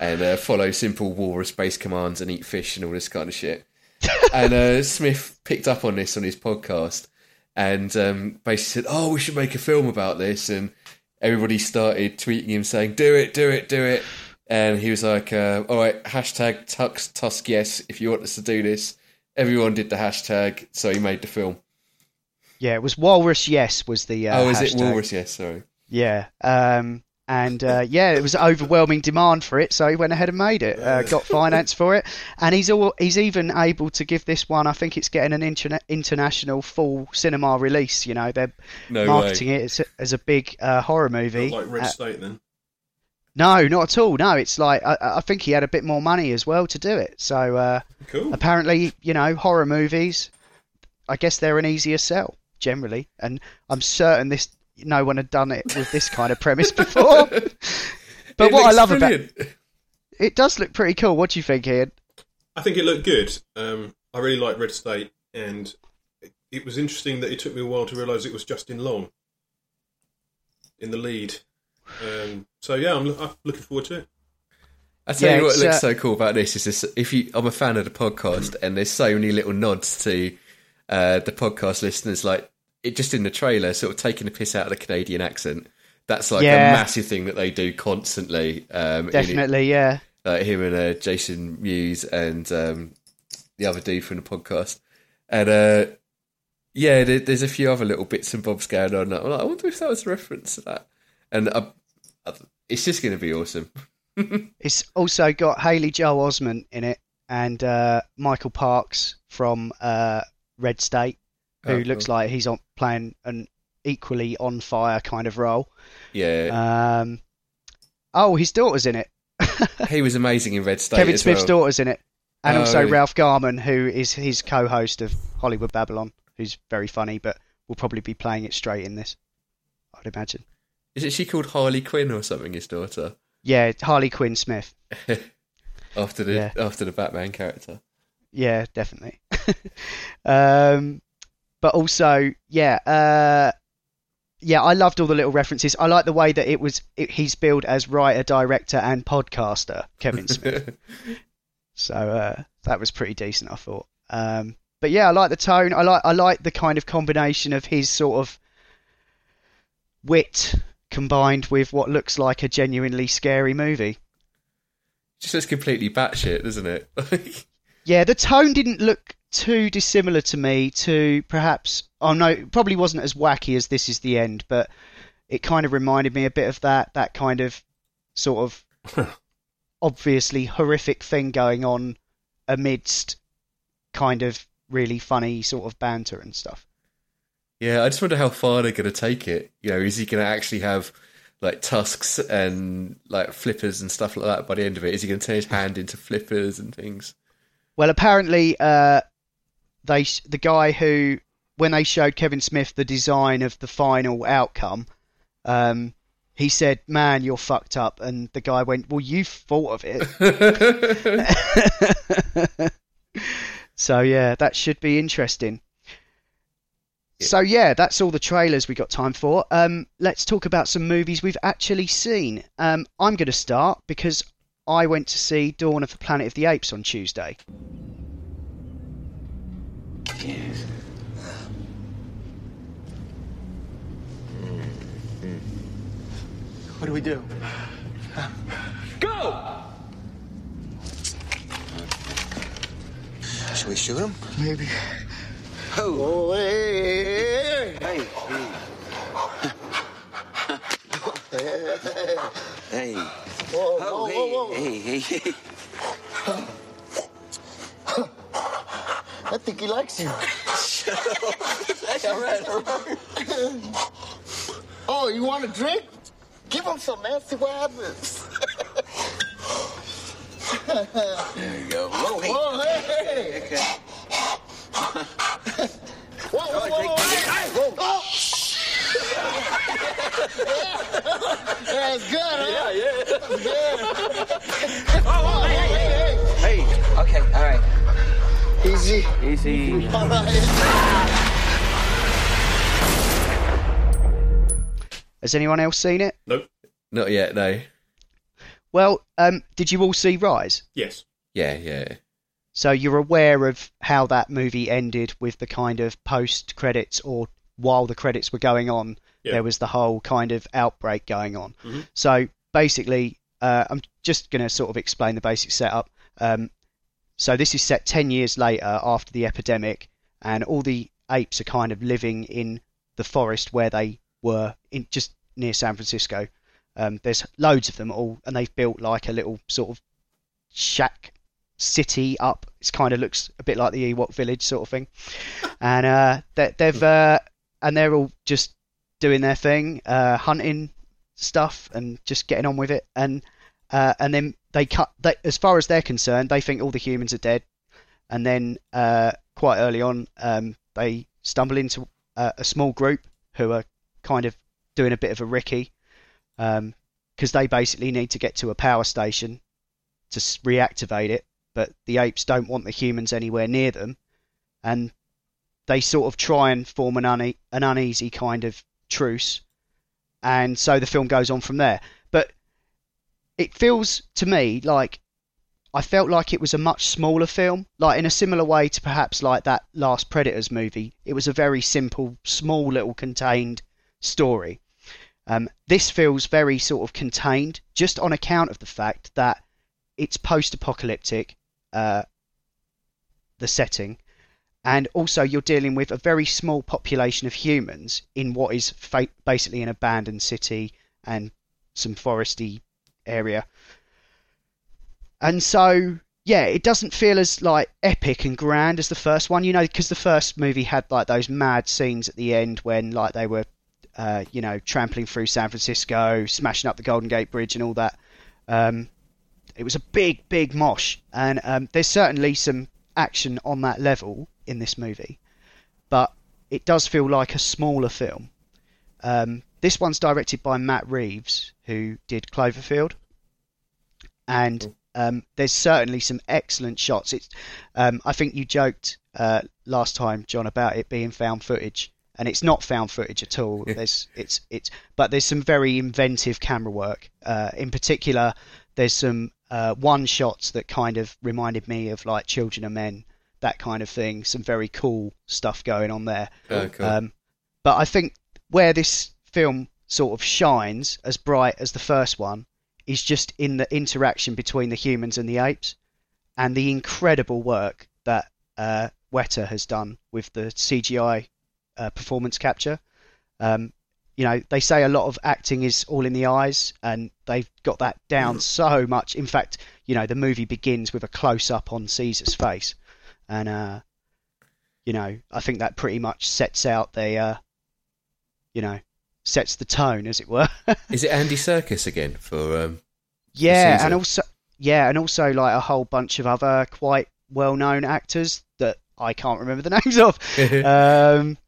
and uh, follow simple walrus-based commands and eat fish and all this kind of shit." *laughs* and uh, Smith picked up on this on his podcast and um, basically said, "Oh, we should make a film about this." And everybody started tweeting him saying, "Do it, do it, do it." And he was like, uh, "All right, hashtag Tux Tusk yes if you want us to do this." Everyone did the hashtag, so he made the film. yeah, it was Walrus Yes was the uh, oh, is it. Walrus? Yes, sorry. Yeah, um, and uh, yeah, it was overwhelming demand for it, so he went ahead and made it. Uh, got finance for it, and he's all, he's even able to give this one. I think it's getting an interna- international full cinema release. You know, they're No marketing way. it as, as a big uh, horror movie. Not like Red Uh, State then. no, not at all. No, it's like I, I think he had a bit more money as well to do it. So uh, Cool. apparently, you know, horror movies. I guess they're an easier sell generally, and I'm certain this no one had done it with this kind of premise *laughs* before. but It what I love brilliant. about it does look pretty cool. What do you think, Ian? I think it looked good. Um, I really like Red State, and it, it was interesting that it took me a while to realise it was Justin Long in the lead. Um, so yeah, I'm, I'm looking forward to it. I tell Yeah, you what looks uh, so cool about this is this. If you, I'm a fan of the podcast, and there's so many little nods to uh, the podcast listeners, like it just in the trailer, sort of taking the piss out of the Canadian accent. That's like Yeah. a massive thing that they do constantly. Um. Definitely, yeah. like him and uh, Jason Mewes and um, the other dude from the podcast. And uh, yeah, there, there's a few other little bits and bobs going on. I'm like, I wonder if that was a reference to that. And I, I, it's just going to be awesome. *laughs* It's also got Haley Joel Osment in it and uh, Michael Parks from uh, Red State, who Oh, looks cool. like he's on playing an equally on fire kind of role. Yeah, Um, oh, his daughter's in it. *laughs* he was amazing in Red State. Kevin Smith's well. daughter's in it, and Oh, also? Ralph Garman, who is his co-host of Hollywood Babylon, who's very funny, but will probably be playing it straight in this. I'd imagine. Isn't she called Harley Quinn or something? His daughter Yeah, Harley Quinn Smith. *laughs* after the Yeah. after the Batman character. Yeah, definitely. *laughs* um, but also, yeah, uh, yeah, I loved all the little references. I like the way that it was. It, he's billed as writer, director, and podcaster, Kevin Smith. *laughs* so uh, that was pretty decent, I thought. Um, but yeah, I like the tone. I like I like the kind of combination of his sort of wit combined with what looks like a genuinely scary movie. Just looks completely batshit, doesn't it? *laughs* Yeah, the tone didn't look too dissimilar to me to perhaps. Oh no, probably wasn't as wacky as This Is the End, but it kind of reminded me a bit of that. That kind of sort of *laughs* obviously horrific thing going on amidst kind of really funny sort of banter and stuff. Yeah, I just wonder how far they're going to take it. You know, is he going to actually have like tusks and like flippers and stuff like that by the end of it? Is he going to turn his hand into flippers and things? Well, apparently, uh, they the guy who when they showed Kevin Smith the design of the final outcome, um, he said, "Man, you're fucked up," and the guy went, "Well, you thought of it." *laughs* so yeah, that should be interesting. So yeah, that's all the trailers we got time for. Um, let's talk about some movies we've actually seen. Um, I'm going to start because I went to see Dawn of the Planet of the Apes on Tuesday. Yes. What do we do? Go! Should we shoot him? Maybe. Oh, hey, hey, Hey. Whoa, oh, whoa, whoa, whoa. hey, hey, hey. I think he likes you. That's all right, all right. oh, you want a drink? Give him some, man. See what happens. There you go. Whoa, hey. Whoa, hey, hey. Okay. Whoa, whoa, whoa, whoa, hey. Whoa. Oh. yeah, it's good, huh? Yeah, yeah. It's good. Oh, oh, hey, hey, hey. Hey. Okay, all right. Easy. Easy. All right. Has anyone else seen it? Nope. Not yet, no. Well, um, did you all see Rise? Yes. Yeah, yeah. So you're aware of how that movie ended with the kind of post credits or while the credits were going on, Yeah. there was the whole kind of outbreak going on. Mhm. So basically, uh, I'm just going to sort of explain the basic setup. Um, so this is set 10 years later after the epidemic, and all the apes are kind of living in the forest where they were in just near San Francisco. Um, there's loads of them all, and they've built like a little sort of shack city up. It kind of looks a bit like the Ewok village sort of thing, *laughs* and uh, they, they've uh, and they're all just doing their thing, uh, hunting stuff and just getting on with it, and uh, and then they cut. They, as far as they're concerned, they think all the humans are dead, and then uh, quite early on, um, they stumble into a, a small group who are kind of doing a bit of a Ricky, because they basically need to get to a power station to reactivate it, but the apes don't want the humans anywhere near them, and they sort of try and form an, une- an uneasy kind of truce, and so the film goes on from there. It feels to me like I felt like it was a much smaller film, like in a similar way to perhaps like that last Predators movie. It was a very simple, small, little contained story. Um, this feels very sort of contained, just on account of the fact that it's post-apocalyptic, uh, the setting, and also you're dealing with a very small population of humans in what is fa- basically an abandoned city and some foresty area. And so, yeah, it doesn't feel as like epic and grand as the first one, you know, because the first movie had like those mad scenes at the end when like they were, uh, you know, trampling through San Francisco, smashing up the Golden Gate Bridge and all that. Um, it was a big, big mosh, and um, there's certainly some action on that level in this movie, but it does feel like a smaller film. Um, this one's directed by Matt Reeves, who did Cloverfield, and um, there's certainly some excellent shots. It's, um, I think you joked uh, last time, John, about it being found footage, and it's not found footage at all. There's, it's, it's, but there's some very inventive camera work. Uh, in particular, there's some uh, one shots that kind of reminded me of like Children of Men, that kind of thing. Some very cool stuff going on there. Oh, cool. Um, but I think where this film sort of shines as bright as the first one is just in the interaction between the humans and the apes and the incredible work that uh, Weta has done with the CGI uh, performance capture. Um, you know, they say a lot of acting is all in the eyes, and they've got that down so much. In fact, you know, the movie begins with a close up on Caesar's face, and uh, you know, I think that pretty much sets out the, uh, you know, sets the tone, as it were. *laughs* Is it Andy Serkis again for? Um, yeah, and also yeah, and also like a whole bunch of other quite well-known actors that I can't remember the *laughs* names of. *laughs* um,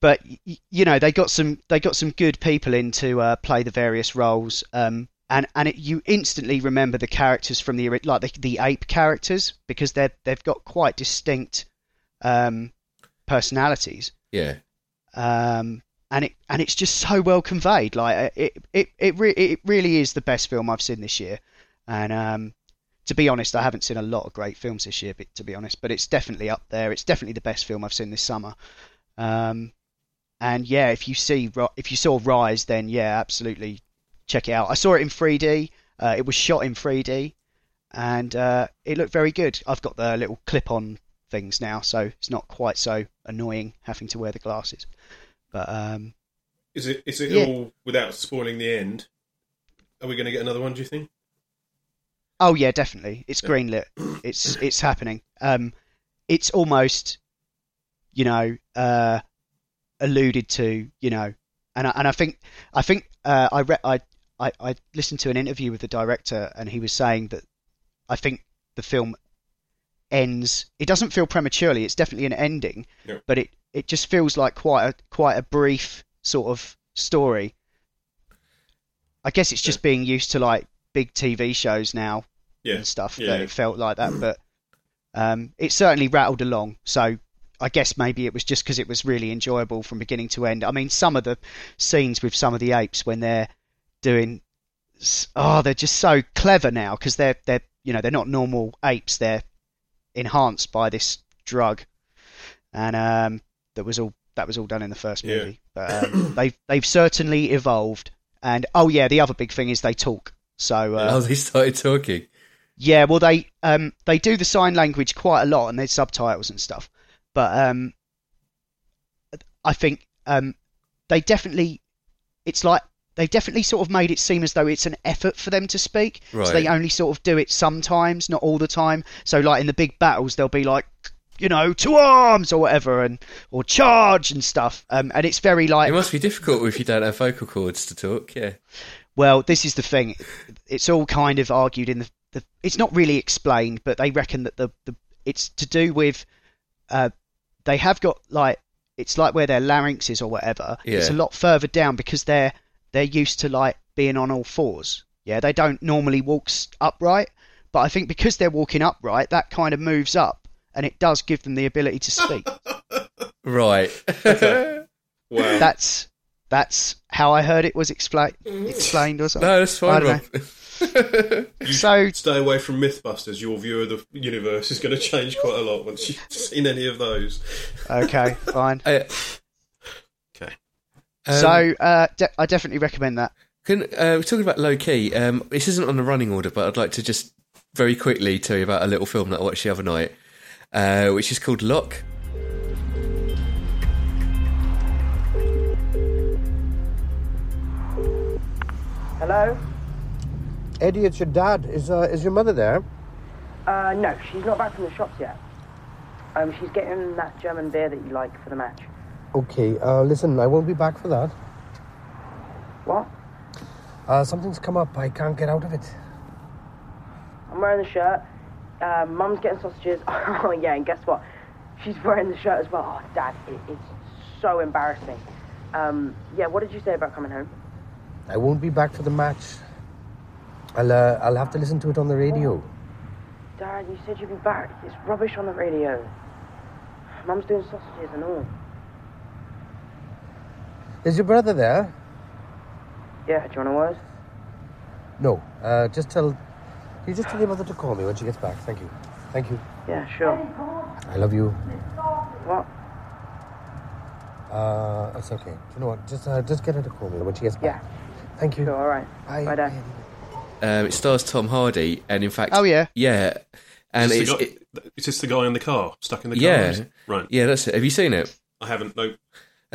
but you know, they got some they got some good people in to uh, play the various roles. Um, and and it, you instantly remember the characters from the like the, the ape characters because they're they've got quite distinct um, personalities. yeah. um, and it and it's just so well conveyed. Like uh, it it it, re- it really is the best film I've seen this year, and um, to be honest, I haven't seen a lot of great films this year. But to be honest, but it's definitely up there. It's definitely the best film I've seen this summer. Um, and yeah, if you see if you saw Rise, then yeah, absolutely, check it out. I saw it in 3D. Uh, it was shot in 3D, and uh, it looked very good. I've got the little clip-on things now, so it's not quite so annoying having to wear the glasses. But um, Is it is it Yeah. all without spoiling the end? Are we going to get another one? Do you think? Oh yeah, definitely. It's greenlit. *clears throat* It's it's happening. Um, it's almost, you know, uh, alluded to, you know, and I, and I think I think uh, I, re- I I I listened to an interview with the director, and he was saying that I think the film ends. It doesn't feel prematurely. It's definitely an ending, Yeah. but it it just feels like quite a quite a brief sort of story. I guess it's just being used to like big TV shows now Yeah. and stuff Yeah, that it felt like that, but um, it certainly rattled along. So I guess maybe it was just because it was really enjoyable from beginning to end. I mean, some of the scenes with some of the apes when they're doing, oh, they're just so clever now because they're they're you know they're not normal apes. They're enhanced by this drug, and um, that was all that was all done in the first Yeah. movie. But um, *coughs* they've they've certainly evolved. And oh yeah, the other big thing is they talk. So uh, oh, they started talking. yeah, well they um they do the sign language quite a lot and there's subtitles and stuff. But um I think um they definitely it's like they definitely sort of made it seem as though it's an effort for them to speak. Right. So they only sort of do it sometimes, not all the time. So like in the big battles they'll be like you know, to arms or whatever and or charge and stuff. Um and it's very like It must be difficult if you don't have vocal cords to talk. Yeah. well, this is the thing. It's all kind of argued in the. the it's not really explained, but they reckon that the, the it's to do with. Uh, they have got like it's like where their larynx is or whatever. It's a lot further down because they're they're used to like being on all fours. Yeah, they don't normally walk upright, but I think because they're walking upright, that kind of moves up, and it does give them the ability to speak. *laughs* Right. *laughs* Wow. that's that's how I heard it was explained explained or something. no, that's I fine, don't *laughs* You So stay away from MythBusters. Your view of the universe is going to change quite a lot once you've seen any of those. Okay, fine. Okay. Um, so uh, de- I definitely recommend that. Can uh, we're talking about low key? Um, this isn't on the running order, but I'd like to just very quickly tell you about a little film that I watched the other night, uh, which is called Locke. Hello? Eddie, it's your dad. Is uh, is your mother there? Uh, no, she's not back from the shops yet. Um, she's getting that German beer that you like for the match. Okay. Uh, listen, I won't be back for that. What? Uh, something's come up. I can't get out of it. I'm wearing the shirt. Uh, Mum's getting sausages. *laughs* Oh, yeah, and guess what? She's wearing the shirt as well. Oh, Dad, it, it's so embarrassing. Um, yeah, what did you say about coming home? I won't be back for the match. I'll uh, I'll have to listen to it on the radio. Dad, you said you'd be back. It's rubbish on the radio. Mum's doing sausages and all. Is your brother there? Yeah, do you want a word? No. Uh, just tell. You just tell your mother to call me when she gets back. Thank you. Thank you. Yeah, sure. I love you. What? Uh, it's okay. Do you know what? Just uh, just get her to call me when she gets back. Yeah. Thank you. Sure, all right. Bye. Bye, Dad. Um, it stars Tom Hardy, and in fact, Oh, yeah. yeah, and is, it's this the guy, is this the guy in the car stuck in the car? yeah, Is right. yeah, that's it. Have you seen it? I haven't. No.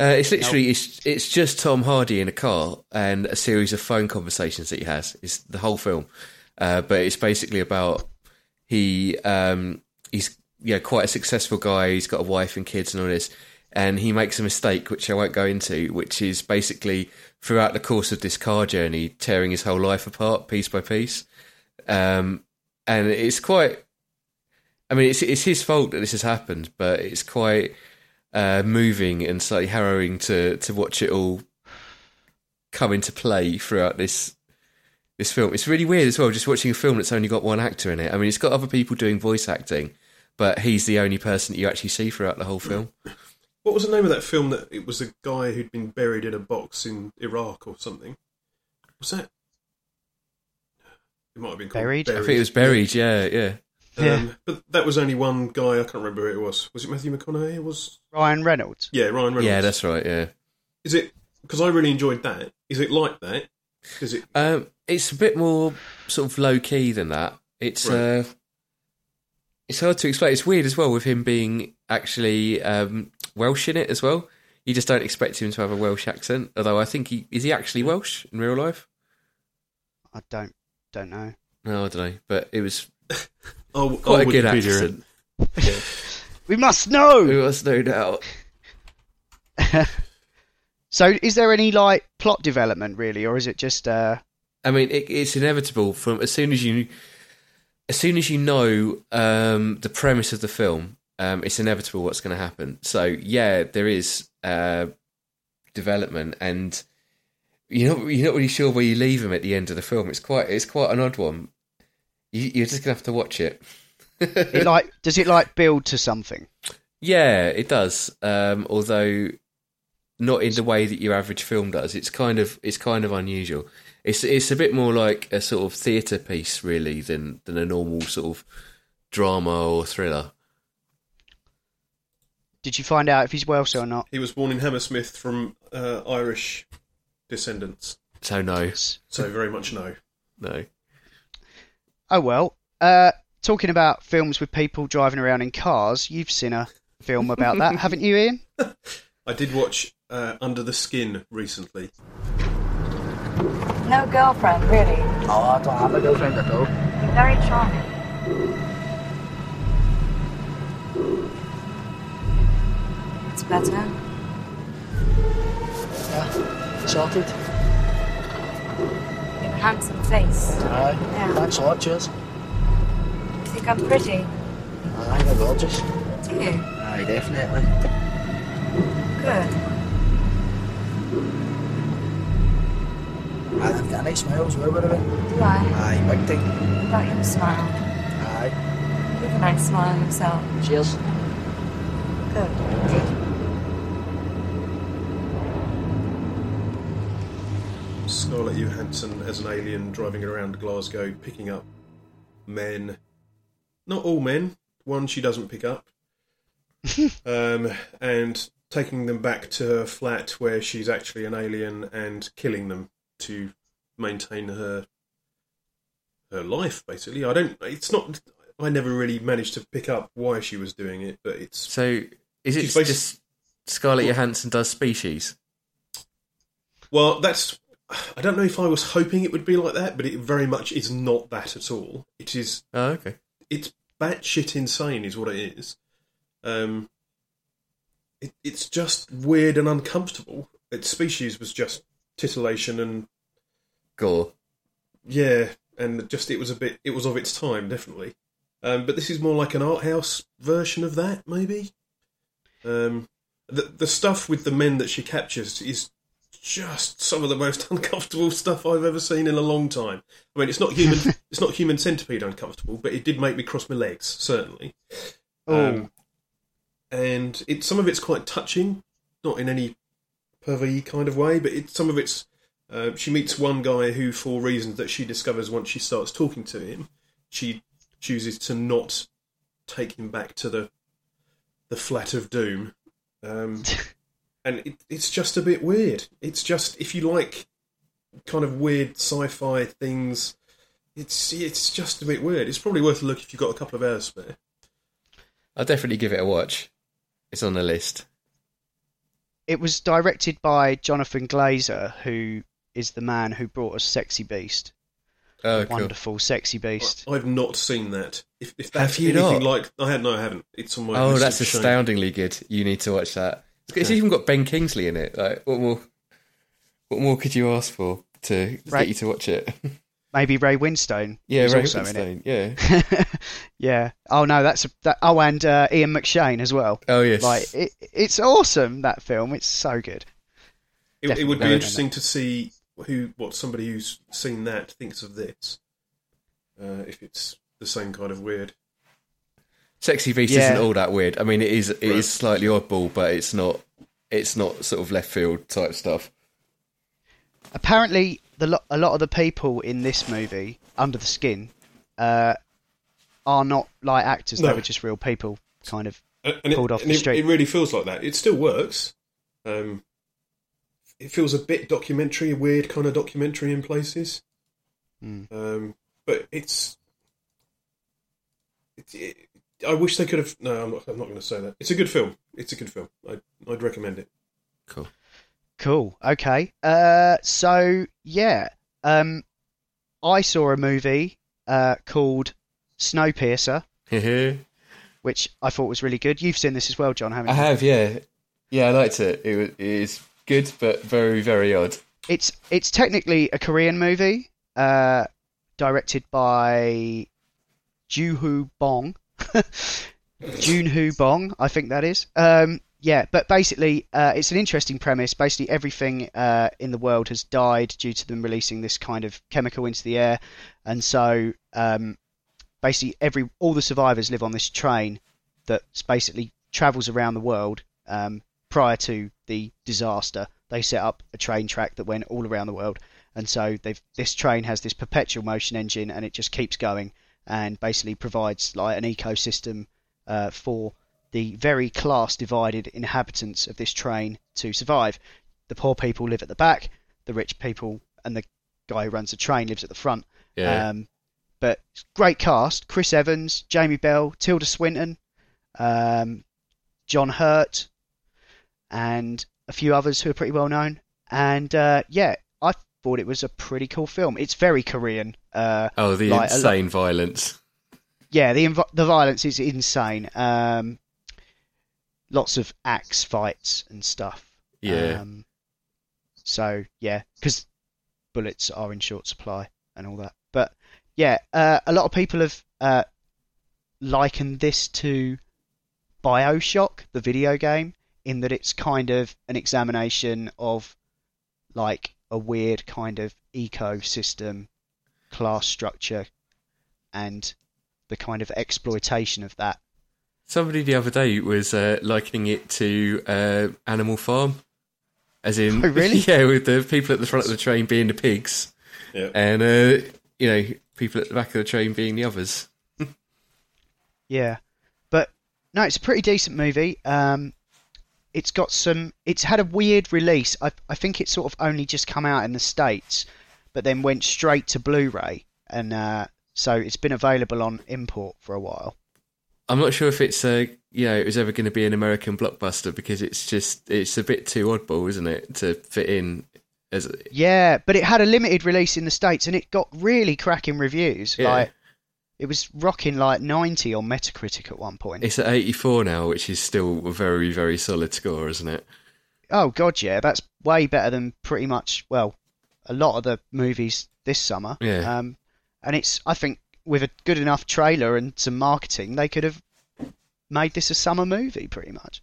Uh, it's literally it's it's just Tom Hardy in a car and a series of phone conversations that he has. It's the whole film, uh, but it's basically about he um, he's yeah quite a successful guy. He's got a wife and kids and all this, and he makes a mistake which I won't go into, which is basically throughout the course of this car journey, tearing his whole life apart piece by piece, um, and it's quite. I mean, it's it's his fault that this has happened, but it's quite uh, moving and slightly harrowing to to watch it all come into play throughout this this film. It's really weird as well, just watching a film that's only got one actor in it. I mean, it's got other people doing voice acting, but he's the only person that you actually see throughout the whole film. What was the name of that film that it was a guy who'd been buried in a box in Iraq or something? Was that? It might have been called Buried? I think it was buried. Yeah, yeah. Um, But that was only one guy. I can't remember who it was. Was it Matthew McConaughey? It was. Ryan Reynolds. Yeah, Ryan Reynolds. Yeah, that's right. Yeah. Is it because I really enjoyed that? Is it like that, Does it? Um, it's a bit more sort of low key than that. It's Right. uh, it's hard to explain. It's weird as well with him being actually um, Welsh in it as well. You just don't expect him to have a Welsh accent. Although I think he is he actually Welsh in real life. I don't don't know. No, I don't know, but it was *laughs* Oh, quite oh, a good Wikipedia accent. *laughs* We must know. We must know now. *laughs* So, is there any like plot development really, or is it just uh, I mean, it, it's inevitable from as soon as you, as soon as you know um, the premise of the film, um, it's inevitable what's going to happen. So yeah, there is uh, development, and you're not you're not really sure where you leave him at the end of the film. It's quite it's quite an odd one. You, you're just gonna have to watch it. *laughs* it like does it like build to something? Yeah, it does. Um, although not in the way that your average film does. It's kind of it's kind of unusual. It's it's a bit more like a sort of theatre piece really than than a normal sort of drama or thriller. Did you find out if he's Welsh or not? He was born in Hammersmith from uh, Irish descendants. So no. So very much no. No. Oh well. Uh, talking about films with people driving around in cars, you've seen a film about that, *laughs* haven't you, Ian? I did watch uh, Under the Skin recently. No girlfriend, really. Oh, I don't have a girlfriend at all. You're very charming. It's better. Yeah, sorted. You have a handsome face. Aye. Yeah. Thanks a lot, cheers. You think I'm pretty? Aye, you're gorgeous. Do you? Aye, definitely. Good. Aye, you've got a nice smile as well, way. Do I? Aye, big thing. About your smile? Aye. You have a nice smile yourself. Cheers. Good. Scarlett Johansson as an alien driving around Glasgow, picking up men. Not all men. One she doesn't pick up. *laughs* um, and taking them back to her flat where she's actually an alien and killing them to maintain her her life. Basically, I don't. It's not. I never really managed to pick up why she was doing it, but it's So is it just Scarlett Johansson does Species? Well, that's. I don't know if I was hoping it would be like that, but it very much is not that at all. It is. Oh, okay. It's batshit insane, is what it is. Um, it, it's just weird and uncomfortable. Its species was just titillation and Gore. yeah, and just it was a bit. It was of its time, definitely. Um, but this is more like an art house version of that, maybe. Um, the the stuff with the men that she captures is just some of the most *laughs* uncomfortable stuff I've ever seen in a long time. I mean, it's not human. *laughs* it's not human centipede uncomfortable, but it did make me cross my legs certainly. Um, and it some of it's quite touching, not in any pervy kind of way, but it, some of it's. Uh, she meets one guy who, for reasons that she discovers once she starts talking to him, she chooses to not take him back to the the flat of doom. Um, *laughs* and it, it's just a bit weird. It's just if you like kind of weird sci-fi things, it's it's just a bit weird. It's probably worth a look if you've got a couple of hours spare. I'll definitely give it a watch. It's on the list. It was directed by Jonathan Glazer, who is the man who brought us Sexy Beast. Oh, cool. Wonderful Sexy Beast. I've not seen that. If, if that's Have you anything not? like, I had no, I haven't. It's on my. Oh, list that's of shame. astoundingly good. You need to watch that. It's, it's Okay. even got Ben Kingsley in it. Like, what more? What more could you ask for to Right. get you to watch it? *laughs* Maybe Ray Winstone. Yeah, Ray also in it. Winstone, yeah. *laughs* yeah. Oh no, that's a, that. Oh, and uh, Ian McShane as well. Oh, yes. Like it, it's awesome that film. It's so good. It, it would be interesting to see who, what somebody who's seen that thinks of this. Uh, if it's the same kind of weird. Sexy Beast Yeah. isn't all that weird. I mean, it is. It is slightly oddball, but it's not. It's not sort of left field type stuff. Apparently, the lo- a lot of the people in this movie, Under the Skin, uh, are not like actors. They No. were just real people, kind of And and pulled it, off and the it, street. it really feels like that. It still works. Um, it feels a bit documentary, a weird kind of documentary in places. Mm. Um, but it's. It, it, I wish they could have. No, I'm not. I'm not going to say that. It's a good film. It's a good film. I, I'd recommend it. Cool. Cool. Okay. Uh, so yeah, um, I saw a movie uh, called Snowpiercer, *laughs* which I thought was really good. You've seen this as well, John, haven't I have, yeah, yeah. I liked it. It, was, it is good, but very, very odd. It's it's technically a Korean movie, uh, directed by Joo Hoo Bong. *laughs* Junhoo Bong, I think that is. Um, yeah, but basically, uh, it's an interesting premise. Basically, everything uh, in the world has died due to them releasing this kind of chemical into the air, and so um, basically, every all the survivors live on this train that basically travels around the world. Um, prior to the disaster, they set up a train track that went all around the world, and so this train has this perpetual motion engine, and it just keeps going, and basically provides like an ecosystem uh, for the very class divided inhabitants of this train to survive. The poor people live at the back, the rich people and the guy who runs the train lives at the front. Yeah. Um, but great cast: Chris Evans, Jamie Bell, Tilda Swinton, um, John Hurt, and a few others who are pretty well known. And uh, yeah, thought it was a pretty cool film. It's very Korean. Uh, Oh, the like a lot- insane violence. yeah, the inv- the violence is insane. Um, lots of axe fights and stuff. Yeah. Um, so yeah, because bullets are in short supply and all that. But yeah, uh, a lot of people have uh, likened this to Bioshock, the video game, in that it's kind of an examination of like a weird kind of ecosystem, class structure, and the kind of exploitation of that. Somebody the other day was uh, likening it to uh, Animal Farm, as in, Oh, really? *laughs* yeah, with the people at the front of the train being the pigs, Yeah. and uh, you know, people at the back of the train being the others. *laughs* Yeah, but no, it's a pretty decent movie. Um, it's got some. It's had a weird release. I I think it's sort of only just come out in the states, but then went straight to Blu-ray, and uh, so it's been available on import for a while. I'm not sure if it's uh, you know it was ever going to be an American blockbuster because it's just it's a bit too oddball, isn't it, to fit in as a... Yeah, but it had a limited release in the states, and it got really cracking reviews. Yeah. Like it was rocking like 90 on Metacritic at one point. it's at 84 now, which is still a very very solid score, isn't it? Oh god, yeah, that's way better than pretty much well, a lot of the movies this summer. Yeah. Um, and it's I think with a good enough trailer and some marketing, they could have made this a summer movie pretty much.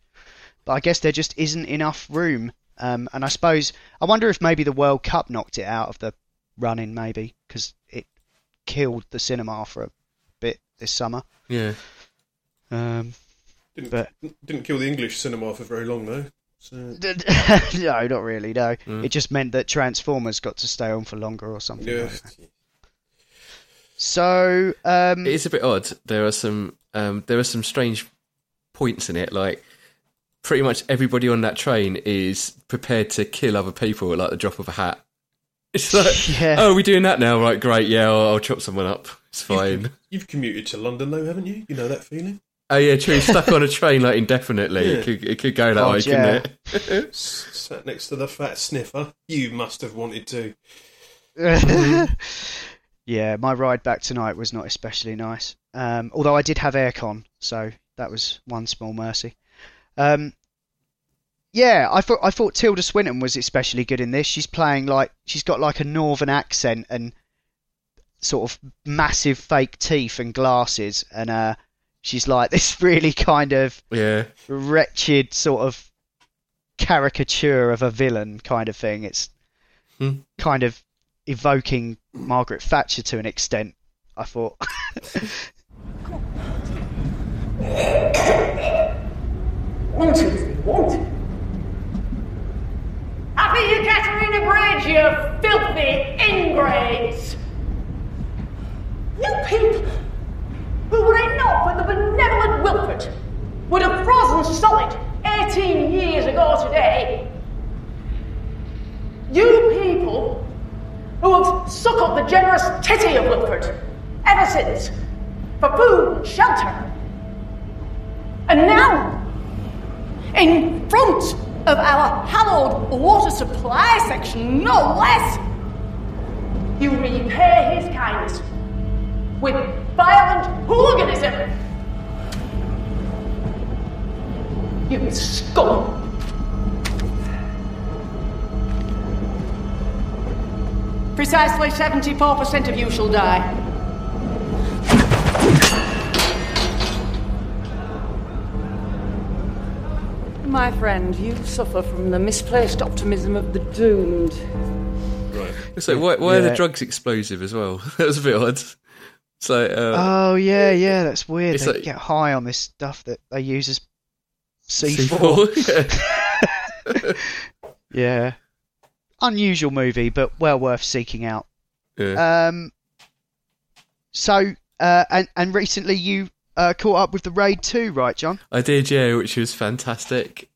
But I guess there just isn't enough room. Um, and I suppose I wonder if maybe the World Cup knocked it out of the running, maybe because it killed the cinema for a this summer. Yeah. Um, Didn't, but didn't kill the English cinema for very long though. So, *laughs* no, not really. No, Mm. it just meant that Transformers got to stay on for longer or something. yeah. like. So um, It is a bit odd. There are some um, there are some strange points in it. Like pretty much everybody on that train is prepared to kill other people at like the drop of a hat. *laughs* It's like, *laughs* Yeah. oh, are we doing that now? Right, great. Yeah, I'll, I'll chop someone up. It's fine. You've commuted to London though, haven't you? You know that feeling. Oh yeah, true. Stuck on a train like indefinitely. Yeah. It could it could go that God, way, yeah. couldn't it? *laughs* *laughs* Sat next to the fat sniffer. You must have wanted to. *laughs* yeah, my ride back tonight was not especially nice. Um, although I did have aircon, so that was one small mercy. Um, yeah, I thought I thought Tilda Swinton was especially good in this. She's playing like she's got like a northern accent and sort of massive fake teeth and glasses, and uh, she's like *laughs* this really kind of Yeah. wretched sort of caricature of a villain kind of thing. It's Hmm. kind of evoking Margaret Thatcher to an extent. I thought. One, two, three, one, two. Happy Yekaterina Bridge, you filthy ingrates! You people! Who would I know but the benevolent Wilford would have frozen solid 18 years ago today? You people who have suckled the generous titty of Wilford ever since for food and shelter. And now, in front of our hallowed water supply section, no less, you repay his kindness with violent hooliganism. You scum! Precisely 74% of you shall die. My friend, you suffer from the misplaced optimism of the doomed. Right. So why, why are the drugs explosive as well? *laughs* that was a bit odd. So uh, Oh yeah, yeah, that's weird. They like- get high on this stuff that they use as C4. C4, *laughs* yeah. Unusual movie, but well worth seeking out. Yeah. Um. So, uh, and and recently you uh, caught up with the Raid 2, right, John? I did, yeah, which was fantastic.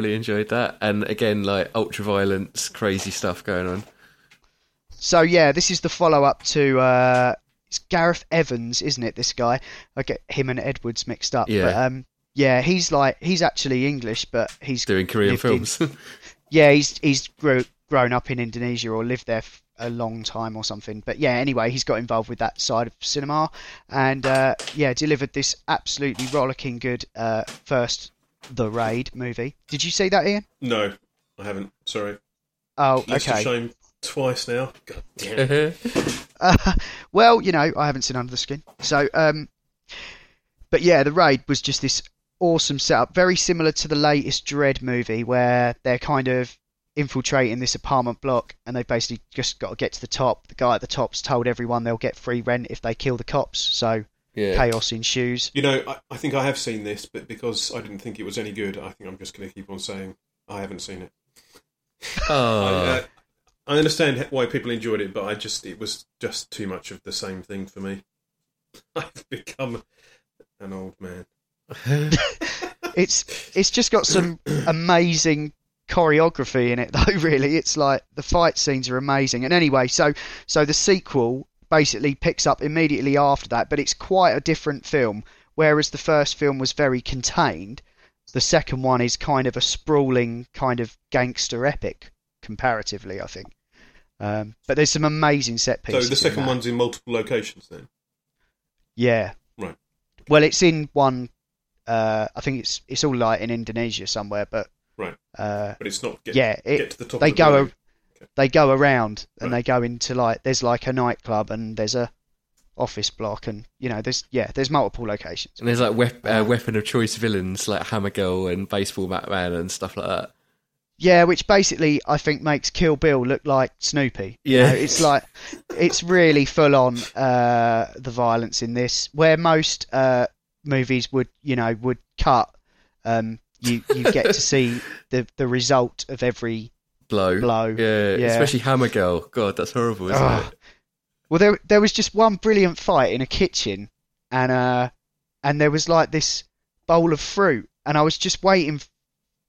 Thoroughly enjoyed that, and again, like ultra violence, crazy stuff going on. So yeah, this is the follow up to uh, it's Gareth Evans, isn't it? This guy, I get him and Edwards mixed up. Yeah. But, um, yeah, he's like he's actually English, but he's Doing Korean lived in- films. *laughs* *laughs* yeah, he's he's grew, grown up in Indonesia or lived there f- a long time or something. But yeah, anyway, he's got involved with that side of cinema, and uh, yeah, delivered this absolutely rollicking good uh, first The Raid movie. Did you see that, Ian? No, I haven't. Sorry. Oh, List of okay. shame twice now. God damn. it. Uh, *laughs* well, you know, I haven't seen Under the Skin. So, um, but yeah, the raid was just this awesome setup, very similar to the latest Dredd movie, where they're kind of infiltrating this apartment block, and they basically just got to get to the top. The guy at the top's told everyone they'll get free rent if they kill the cops. So Yeah. chaos ensues. You know, I, I think I have seen this, but because I didn't think it was any good, I think I'm just going to keep on saying I haven't seen it. *laughs* Oh. I, uh, I understand why people enjoyed it, but I just it was just too much of the same thing for me. *laughs* I've become an old man. *laughs* it's it's just got some *clears throat* amazing choreography in it though really it's like the fight scenes are amazing and anyway so so the sequel basically picks up immediately after that but it's quite a different film whereas the first film was very contained the second one is kind of a sprawling kind of gangster epic comparatively i think um, but there's some amazing set pieces. So the second that. one's in multiple locations then. yeah Right. well it's in one uh, i think it's it's all like in indonesia somewhere but Right. uh, But it's not get- yeah, it, get to the top They of the they go around and they go into like there's like a nightclub and there's a office block and you know there's yeah there's multiple locations. And there's like wep- uh, weapon of choice villains like Hammer Girl and Baseball Batman and stuff like that. Yeah, which basically I think makes Kill Bill look like Snoopy. You Yeah. know, it's like it's really full on uh, the violence in this, where most uh, movies would you know would cut. Um, you you get to see *laughs* the the result of every Blow. blow. Yeah, Yeah. especially Hammer Girl. God, that's horrible, isn't Ugh. it? Well, there there was just one brilliant fight in a kitchen, and uh, and there was like this bowl of fruit, and I was just waiting.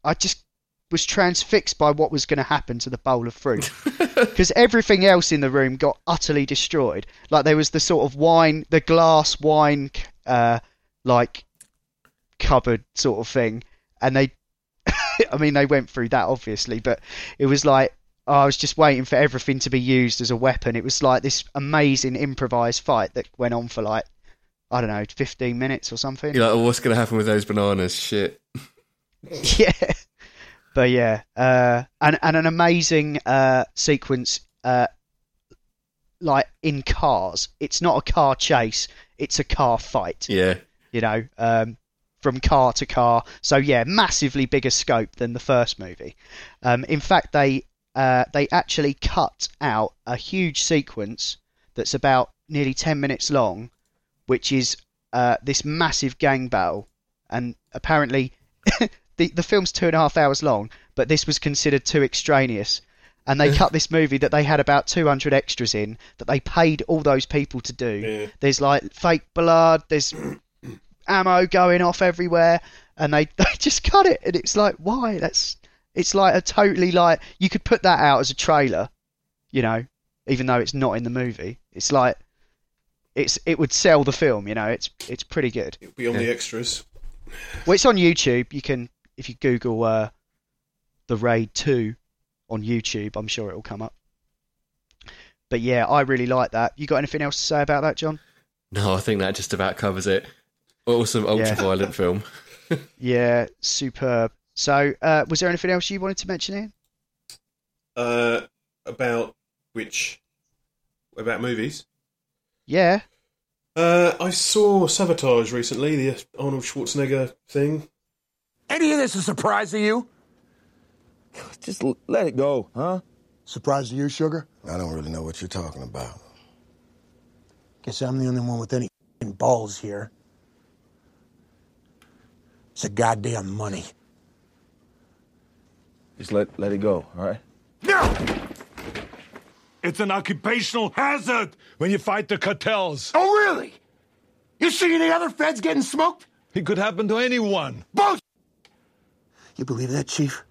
I just was transfixed by what was going to happen to the bowl of fruit, *laughs* because everything else in the room got utterly destroyed. Like there was the sort of wine, the glass wine, uh, like cupboard sort of thing, and they *laughs* I mean, they went through that obviously, but it was like I was just waiting for everything to be used as a weapon. It was like this amazing improvised fight that went on for like I don't know, fifteen minutes or something. You're like, oh, what's going to happen with those bananas? Shit. *laughs* *laughs* yeah. But yeah, uh, and and an amazing uh, sequence, uh, like in cars. It's not a car chase; it's a car fight. Yeah. You know, um, from car to car. So yeah, massively bigger scope than the first movie. Um, in fact, they uh, they actually cut out a huge sequence that's about nearly ten minutes long, which is uh, this massive gang battle, and apparently *laughs* the the film's two and a half hours long, but this was considered too extraneous. And they cut this movie that they had about 200 extras in that they paid all those people to do. There's like fake blood, there's ammo going off everywhere, and they, *laughs* they just cut it. And it's like, why? That's it's like a totally like you could put that out as a trailer, you know, even though it's not in the movie. It's like it's it would sell the film, you know. It's it's pretty good. Be on the extras. Well, it's on YouTube. You can if you Google uh, the Raid Two on YouTube, I'm sure it will come up. But yeah, I really like that. You got anything else to say about that, John? No, I think that just about covers it. Awesome ultra violent film. *laughs* Yeah, superb. So, uh, was there anything else you wanted to mention, Ian? Uh, about which about movies? Yeah. Uh, I saw Sabotage recently, the Arnold Schwarzenegger thing. Any of this a surprise to you? Just l- let it go, huh? Surprise to you, sugar? I don't really know what you're talking about. Guess I'm the only one with any balls here. It's the goddamn money. Just let let it go, all right? No! It's an occupational hazard when you fight the cartels. Oh, really? You see any other feds getting smoked? It could happen to anyone. Bullshit! You believe that, Chief?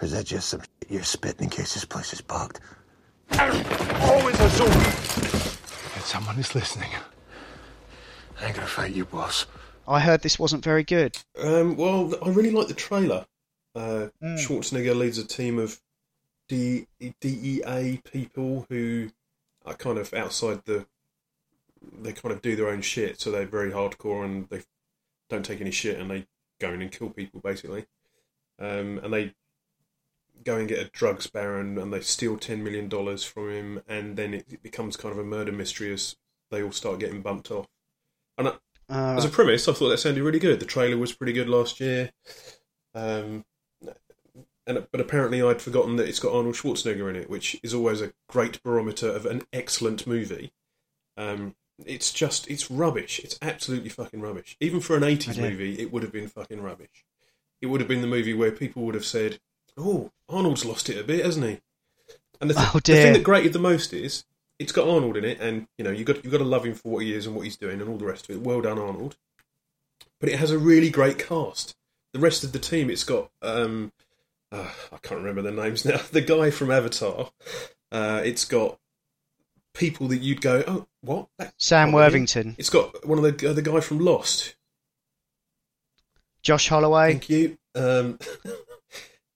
Or is that just some shit you're spitting in case this place is bugged? Always assume that someone is listening. I ain't gonna fight you, boss. I heard this wasn't very good. Um, well, I really like the trailer. Uh, Hmm. Schwarzenegger leads a team of D- DEA people who are kind of outside the. They kind of do their own shit, so they're very hardcore and they don't take any shit and they go in and kill people basically. Um, and they go and get a drugs baron and they steal ten million dollars from him, and then it, it becomes kind of a murder mystery as they all start getting bumped off. And I, Uh, as a premise, I thought that sounded really good. The trailer was pretty good last year. Um, and but apparently I'd forgotten that it's got Arnold Schwarzenegger in it, which is always a great barometer of an excellent movie. Um, it's just it's rubbish. It's absolutely fucking rubbish. Even for an eighties movie, it would have been fucking rubbish. It would have been the movie where people would have said, "Oh, Arnold's lost it a bit, hasn't he?" And the, th- Oh, the thing that grated the most is it's got Arnold in it, and you know you got you got to love him for what he is and what he's doing and all the rest of it. Well done, Arnold. But it has a really great cast. The rest of the team, it's got um, uh, I can't remember their names now. *laughs* The guy from Avatar. Uh, it's got people that you'd go, oh, what? That Sam be." Worthington. It's got one of the uh, the guy from Lost. Josh Holloway. Thank you. Um, *laughs*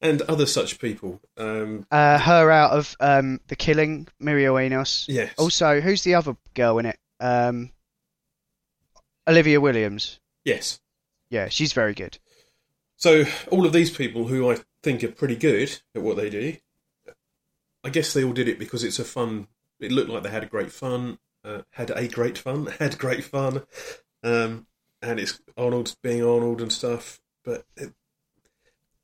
and other such people. Um, Uh, her out of um, The Killing, Mireille Enos. Yes. Also, who's the other girl in it? Um, Olivia Williams. yes. Yeah, she's very good. So all of these people who I think are pretty good at what they do, I guess they all did it because it's a fun. It looked like they had a great fun, uh, had a great fun, *laughs* had great fun, um, and it's Arnold being Arnold and stuff. But it,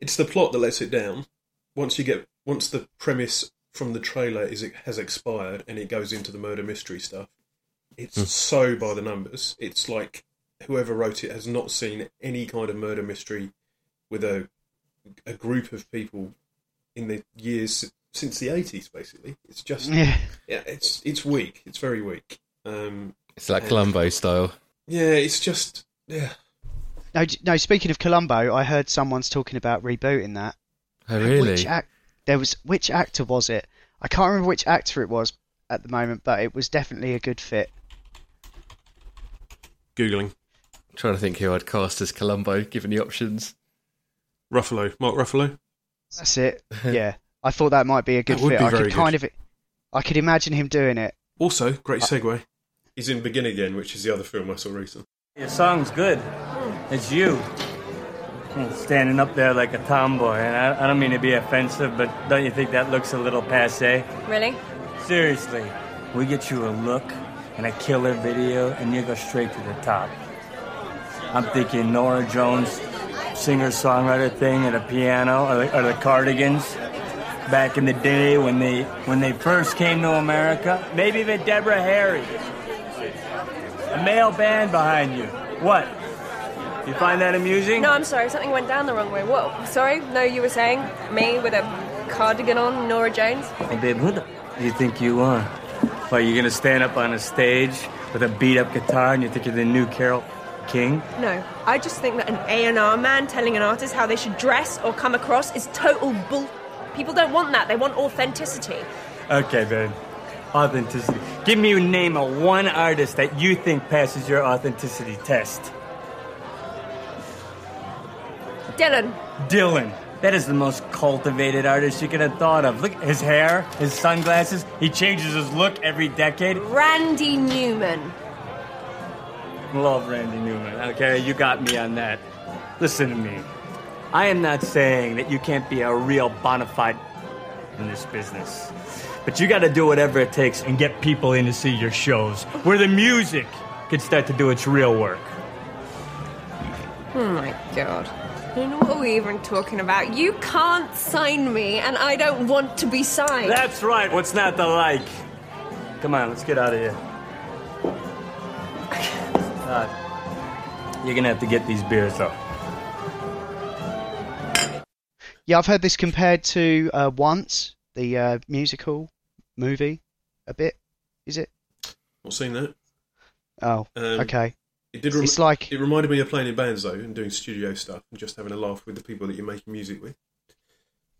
it's the plot that lets it down. Once you get once the premise from the trailer is it has expired and it goes into the murder mystery stuff, it's so by the numbers. It's like whoever wrote it has not seen any kind of murder mystery with a a group of people in the years since the eighties. Basically, it's just Yeah. yeah, it's it's weak. It's very weak. Um, It's like and- Columbo style. Yeah, it's just yeah. No, no. Speaking of Columbo, I heard someone's talking about rebooting that. Oh, really? Which act? There was which actor was it? I can't remember which actor it was at the moment, but it was definitely a good fit. Googling trying to think who I'd cast as Columbo, given the options. Ruffalo, Mark Ruffalo. That's it. *laughs* Yeah. I thought that might be a good That would fit. be I very could kind of, I could imagine him doing it. Also, great uh, segue. He's in Begin Again, which is the other film I saw recently. Your song's good. It's you. Standing up there like a tomboy. And I, I don't mean to be offensive, but don't you think that looks a little passe? Really? Seriously, we get you a look and a killer video, and you go straight to the top. I'm thinking Norah Jones, singer songwriter thing at a piano, or the, or the Cardigans. Back in the day when they when they first came to America, maybe even Deborah Harry. A male band behind you. What? You find that amusing? No, I'm sorry. Something went down the wrong way. What? Sorry? No, you were saying me with a cardigan on, Norah Jones? Hey, babe, who the you think you are? What, you gonna stand up on a stage with a beat up guitar and you think you're the new Carole King? No, I just think that an A&R man telling an artist how they should dress or come across is total bull. People don't want that. They want authenticity. Okay, babe. Authenticity. Give me a name of one artist that you think passes your authenticity test. Dylan, Dylan. That is the most cultivated artist you could have thought of. Look at his hair, his sunglasses. He changes his look every decade. Randy Newman. Love Randy Newman. Okay, you got me on that. Listen to me. I am not saying that you can't be a real bona fide in this business. But you got to do whatever it takes and get people in to see your shows where the music can start to do its real work. Oh my god. And what we're we even talking about? You can't sign me, and I don't want to be signed. That's right. What's not to like? Come on, let's get out of here. Uh, you're gonna have to get these beers though. Yeah, I've heard this compared to uh, Once, the uh, musical movie, a bit. Is it? Not seen that. Oh, Um, okay. It did. Rem- It's like- it reminded me of playing in bands though, and doing studio stuff, and just having a laugh with the people that you're making music with.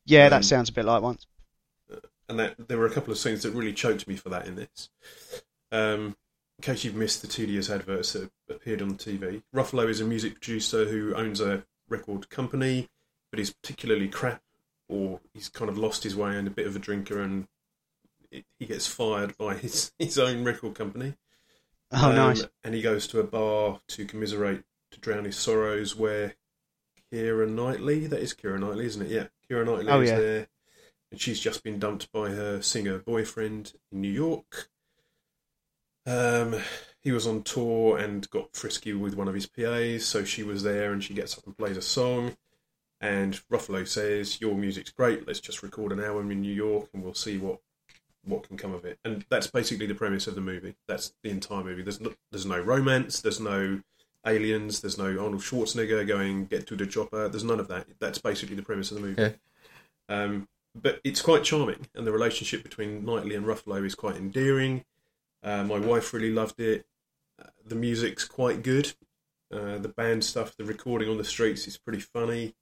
Yeah, Um, that sounds a bit like Once. and that there were a couple of scenes that really choked me for that in this. Um, in case you've missed the tedious adverts that appeared on TV, Ruffalo is a music producer who owns a record company, but he's particularly crap, or he's kind of lost his way and a bit of a drinker, and it, he gets fired by his *laughs* his own record company. Oh, nice. And he goes to a bar to commiserate, to drown his sorrows, where Keira Knightley, that is Keira Knightley, isn't it? Yeah, Keira Knightley Oh, is yeah. there and she's just been dumped by her singer boyfriend in New York. Um, he was on tour and got frisky with one of his PAs, so she was there and she gets up and plays a song. And Ruffalo says, "Your music's great. Let's just record an album in New York, and we'll see what what can come of it." And that's basically the premise of the movie. That's the entire movie. There's no, there's no romance. There's no aliens. There's no Arnold Schwarzenegger going get to the chopper. There's none of that. That's basically the premise of the movie. Yeah. Um, but it's quite charming, and the relationship between Knightley and Ruffalo is quite endearing. Uh, my wife really loved it. Uh, the music's quite good. Uh, the band stuff, the recording on the streets is pretty funny.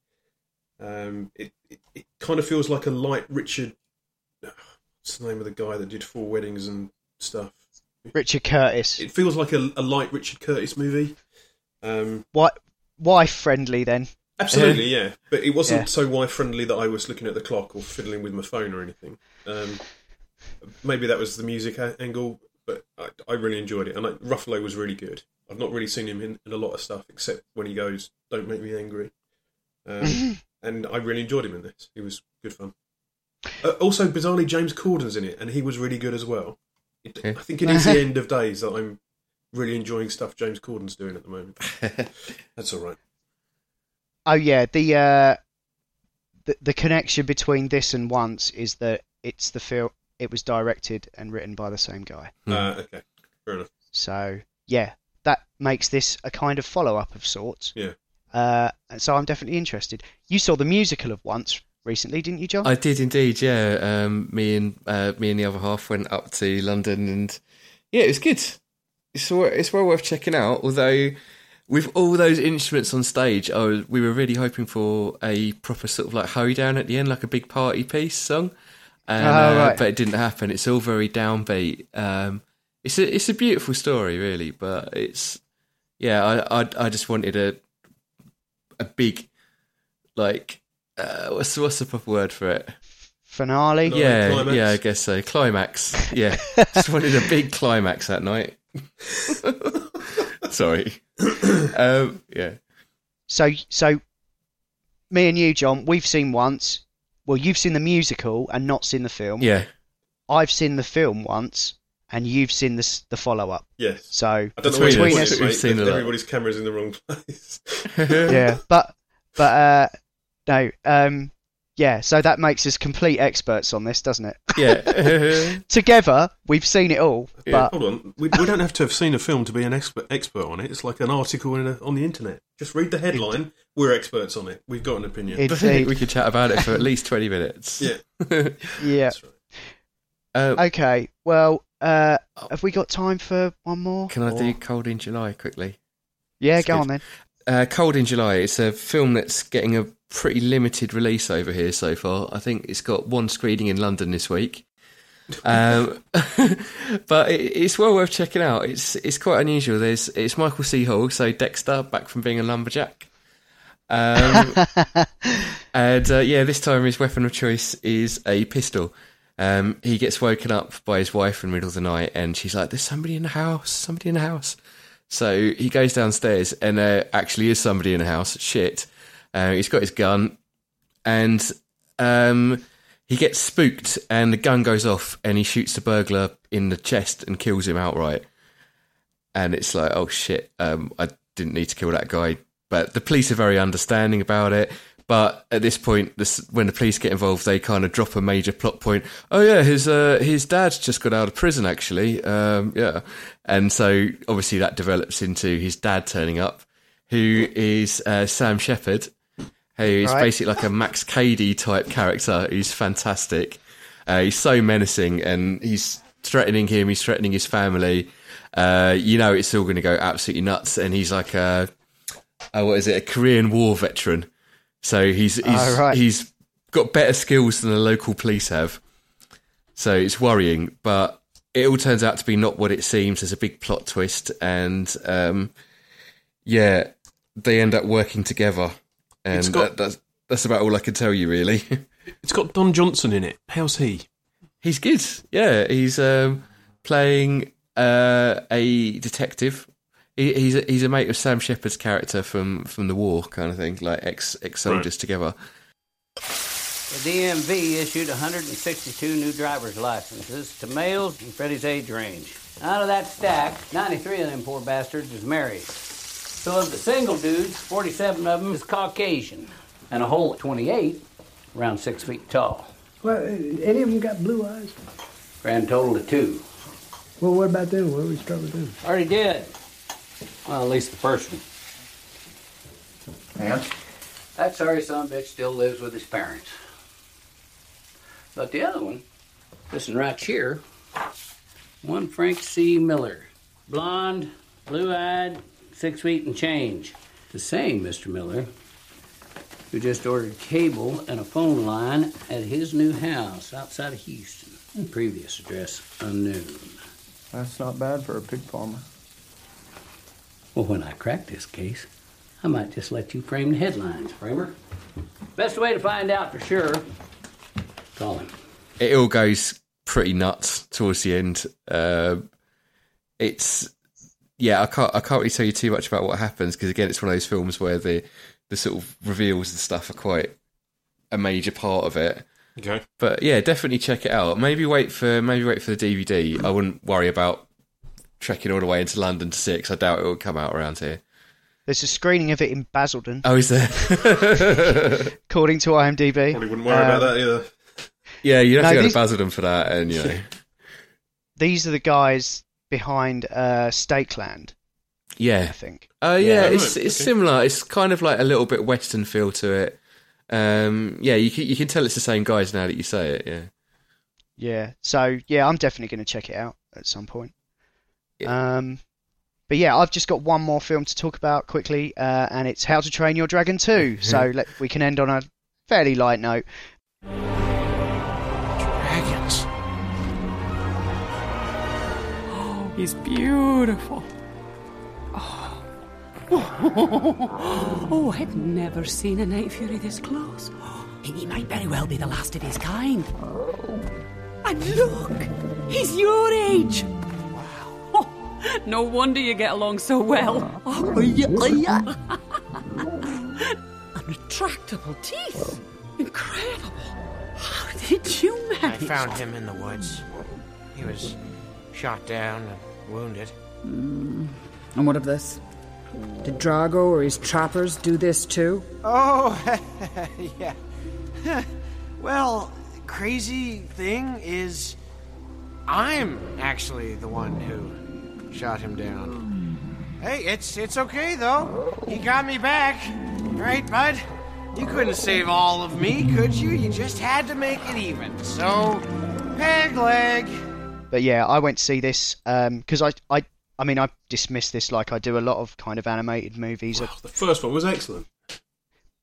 Um, it, it it kind of feels like a light Richard. What's the name of the guy that did Four Weddings and stuff? Richard Curtis. It feels like a, a light Richard Curtis movie. Um, What wife friendly then? Absolutely, yeah. But it wasn't Yeah. so wife friendly that I was looking at the clock or fiddling with my phone or anything. Um, maybe that was the music angle, but I, I really enjoyed it. And I, Ruffalo was really good. I've not really seen him in, in a lot of stuff except when he goes, "Don't make me angry," um, *laughs* and I really enjoyed him in this. He was good fun. Uh, also, bizarrely, James Corden's in it, and he was really good as well. It, I think it is the *laughs* end of days that I'm really enjoying stuff James Corden's doing at the moment. *laughs* That's all right. Oh yeah, the uh, the the connection between this and Once is that it's the film. It was directed and written by the same guy. Uh, okay, fair enough. So yeah, that makes this a kind of follow up of sorts. Yeah. Uh, and so I'm definitely interested. You saw the musical of Once recently, didn't you, John? I did indeed, yeah. Um, me and uh, me and the other half went up to London, and yeah, it was good. It's well, it's well worth checking out. Although with all those instruments on stage, I was, we were really hoping for a proper sort of like hoedown at the end, like a big party piece song. And, Oh, uh, right. But it didn't happen. It's all very downbeat. Um, it's a it's a beautiful story, really, but it's yeah. I I, I just wanted a a big like uh, what's what's the proper word for it? finale. yeah, climax. yeah, I guess so. Climax. Yeah, *laughs* just wanted a big climax that night. *laughs* Sorry. um, yeah. So, so me and you, John, we've seen once. Well, you've seen the musical and not seen the film. Yeah. I've seen the film once, and you've seen the the follow up. Yes. So I don't know between what us, it is, mate, but everybody's camera's in the wrong place. *laughs* yeah, but but uh, no, um, yeah. So that makes us complete experts on this, doesn't it? Yeah. *laughs* Together, we've seen it all. But Hold on, we, we don't have to have seen a film to be an expert expert on it. It's like an article in a, on the internet. Just read the headline. We're experts on it. We've got an opinion. I think we could chat about it for at least 20 minutes. Yeah. *laughs* yeah. Uh, okay. Well, uh, have we got time for one more? Can I Or- do Cold in July quickly? Yeah, It's go good. on then. Uh, Cold in July. It's a film that's getting a pretty limited release over here so far. I think it's got one screening in London this week. Um, *laughs* but it, it's well worth checking out. It's it's quite unusual. There's it's Michael C. Hall, so Dexter, back from being a lumberjack. Um, *laughs* and uh, yeah, this time his weapon of choice is a pistol. Um, he gets woken up by his wife in the middle of the night, and she's like, "There's somebody in the house. Somebody in the house." So he goes downstairs, and there actually is somebody in the house. Shit. Uh, he's got his gun, and um, he gets spooked, and the gun goes off, and he shoots the burglar in the chest and kills him outright. And it's like, oh shit, um, I didn't need to kill that guy. But the police are very understanding about it. But at this point, this, when the police get involved, they kind of drop a major plot point. Oh yeah, his uh, his dad's just got out of prison actually. Um, yeah, and so obviously that develops into his dad turning up, who is uh, Sam Shepard, is Right. basically like a Max Cady type character. He's fantastic. Uh, he's so menacing, and he's threatening him. He's threatening his family. Uh, you know, it's all going to go absolutely nuts. And he's like a, a what is it? A Korean War veteran. So he's he's Oh, right. he's got better skills than the local police have. So it's worrying, but it all turns out to be not what it seems. There's a big plot twist, and um, yeah, they end up working together, and It's got- that, that's that's about all I can tell you, really. *laughs* It's got Don Johnson in it. How's he? He's good. Yeah, he's um, playing uh, a detective. He, he's a, he's a mate of Sam Shepard's character from, from the war, kind of thing, like ex ex soldiers together. The DMV issued 162 new driver's licenses to males in Freddie's age range. Out of that stack, 93 of them poor bastards is married. So of the single dudes, 47 of them is Caucasian, and a whole 28 around six feet tall. Well, any of them got blue eyes? Grand total of two. Well, what about them? What do we start with them? Already did. Well, at least the first one. And? That sorry son of bitch still lives with his parents. But the other one, this one right here, one Frank C. Miller. Blonde, blue eyed, six feet and change. The same Mr. Miller, who just ordered cable and a phone line at his new house outside of Houston. Previous address unknown. That's not bad for a pig farmer. Well, when I crack this case, I might just let you frame the headlines, Framer. Best way to find out for sure, call him. It all goes pretty nuts towards the end. Um it's yeah, I can't I can't really tell you too much about what happens because again, it's one of those films where the the sort of reveals and stuff are quite a major part of it. Okay. But yeah, definitely check it out. Maybe wait for maybe wait for the DVD. I wouldn't worry about trekking all the way into London to see it 'cause I doubt it will come out around here. There's a screening of it in Basildon. Oh, is there? *laughs* *laughs* According to IMDb. Probably wouldn't worry about Um, that either. Yeah, you'd have No, to go these- to Basildon for that, and you *laughs* know, These are the guys behind uh, Stake Land. yeah, I think. Uh, yeah, Yeah. it's it's okay. similar. It's kind of like a little bit Western feel to it. Um, yeah, you can, you can tell it's the same guys now that you say it. Yeah. Yeah. So yeah, I'm definitely going to check it out at some point. Um, but yeah, I've just got one more film to talk about quickly, uh, and it's How to Train Your Dragon 2. *laughs* so let, we can end on a fairly light note. He's beautiful. Oh. *laughs* oh, I've never seen a night fury this close. He might very well be the last of his kind. And look, he's your age. Wow. Oh, *laughs* no wonder you get along so well. Oh, yeah, oh, yeah. *laughs* and retractable teeth. Incredible. How did you manage? I found him in the woods. He was shot down and wounded. Hmm. And what of this? Did Drago or his trappers do this too? Oh, *laughs* yeah. *laughs* well, crazy thing is, I'm actually the one who shot him down. Hey, it's it's okay though. He got me back, right, bud? You couldn't save all of me, could you? You just had to make it even. So, peg leg. But yeah, I went to see this because I, I, I mean, I dismiss this like I do a lot of kind of animated movies. The first one was excellent.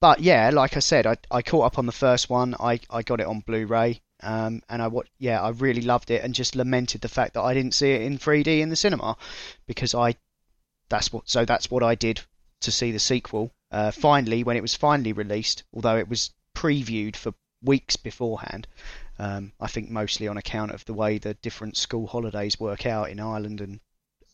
But yeah, like I said, I, I caught up on the first one. I, I got it on Blu-ray, um, and I what yeah, I really loved it, and just lamented the fact that I didn't see it in 3D in the cinema, because I that's what so that's what I did to see the sequel. Uh, finally, when it was finally released, although it was previewed for weeks beforehand, um, I think mostly on account of the way the different school holidays work out in Ireland and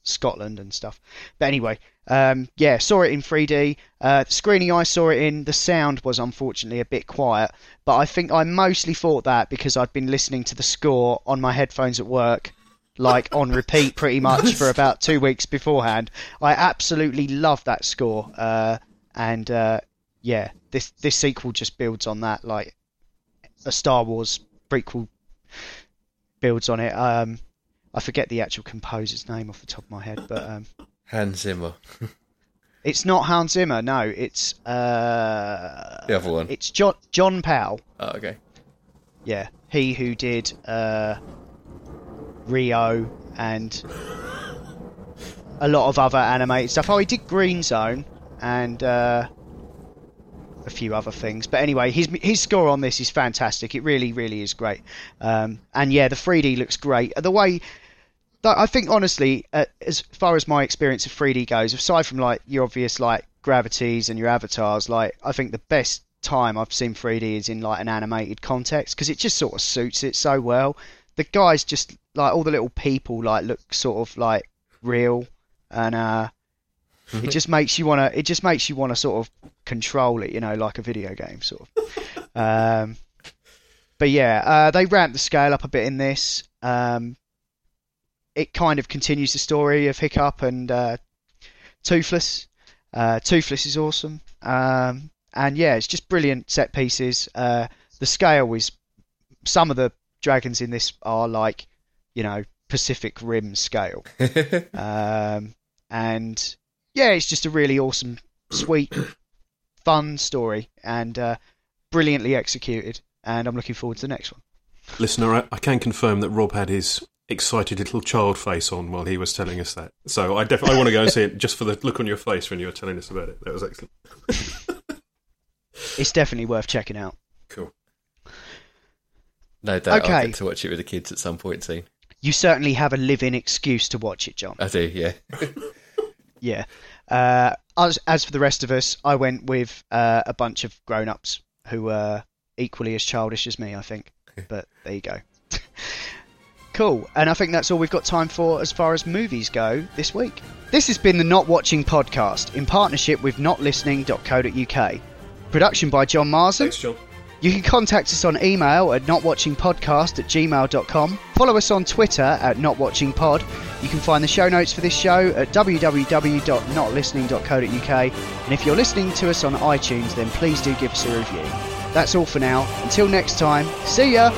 Scotland and stuff. But anyway, um, yeah, saw it in 3D. Uh, the screening I saw it in, the sound was unfortunately a bit quiet, but I think I mostly thought that because I'd been listening to the score on my headphones at work, like on repeat pretty much for *laughs* about two weeks beforehand. I absolutely love that score, uh, and uh, yeah, this this sequel just builds on that, like a Star Wars prequel builds on it. Um, I forget the actual composer's name off the top of my head, but um, Hans Zimmer. *laughs* it's not Hans Zimmer. No, it's uh, The other one. It's John John Powell. Oh, okay. Yeah, he who did uh, Rio and a lot of other animated stuff. Oh, he did Green Zone and uh, few other things. But anyway, his his score on this is fantastic. It really, really is great. Um, and yeah, the 3D looks great. The way I think, honestly, uh, as far as my experience of 3D goes, aside from like your obvious like gravities and your avatars, like I think the best time I've seen 3D is in like an animated context because it just sort of suits it so well. The guys just like all the little people like look sort of like real and uh it just makes you want to it just makes you want to sort of control it you know like a video game sort of. *laughs* Um but yeah uh they ramp the scale up a bit in this. Um it kind of continues the story of hiccup and uh toothless. Uh toothless is awesome. Um and yeah it's just brilliant set pieces. Uh the scale is some of the dragons in this are like you know pacific rim scale. *laughs* Um and yeah, it's just a really awesome, sweet, fun story and uh, brilliantly executed. And I'm looking forward to the next one. Listener, I, I can confirm that Rob had his excited little child face on while he was telling us that. So I definitely want to go and see it just for the look on your face when you were telling us about it. That was excellent. It's definitely worth checking out. Cool. No doubt I'll Okay. get to watch it with the kids at some point soon. You certainly have a live-in excuse to watch it, John. I do, yeah. *laughs* Yeah. Uh, as as for the rest of us, I went with uh, a bunch of grown-ups who were equally as childish as me, I think. *laughs* But there you go. *laughs* cool. And I think that's all we've got time for as far as movies go this week. This has been the Not Watching podcast in partnership with notlistening.co.uk. Production by John Marsden. Thanks, John. You can contact us on email at notwatchingpodcast at gmail.com. Follow us on Twitter at notwatchingpod. You can find the show notes for this show at www.notlistening.co.uk. And if you're listening to us on iTunes, then please do give us a review. That's all for now. Until next time, see ya!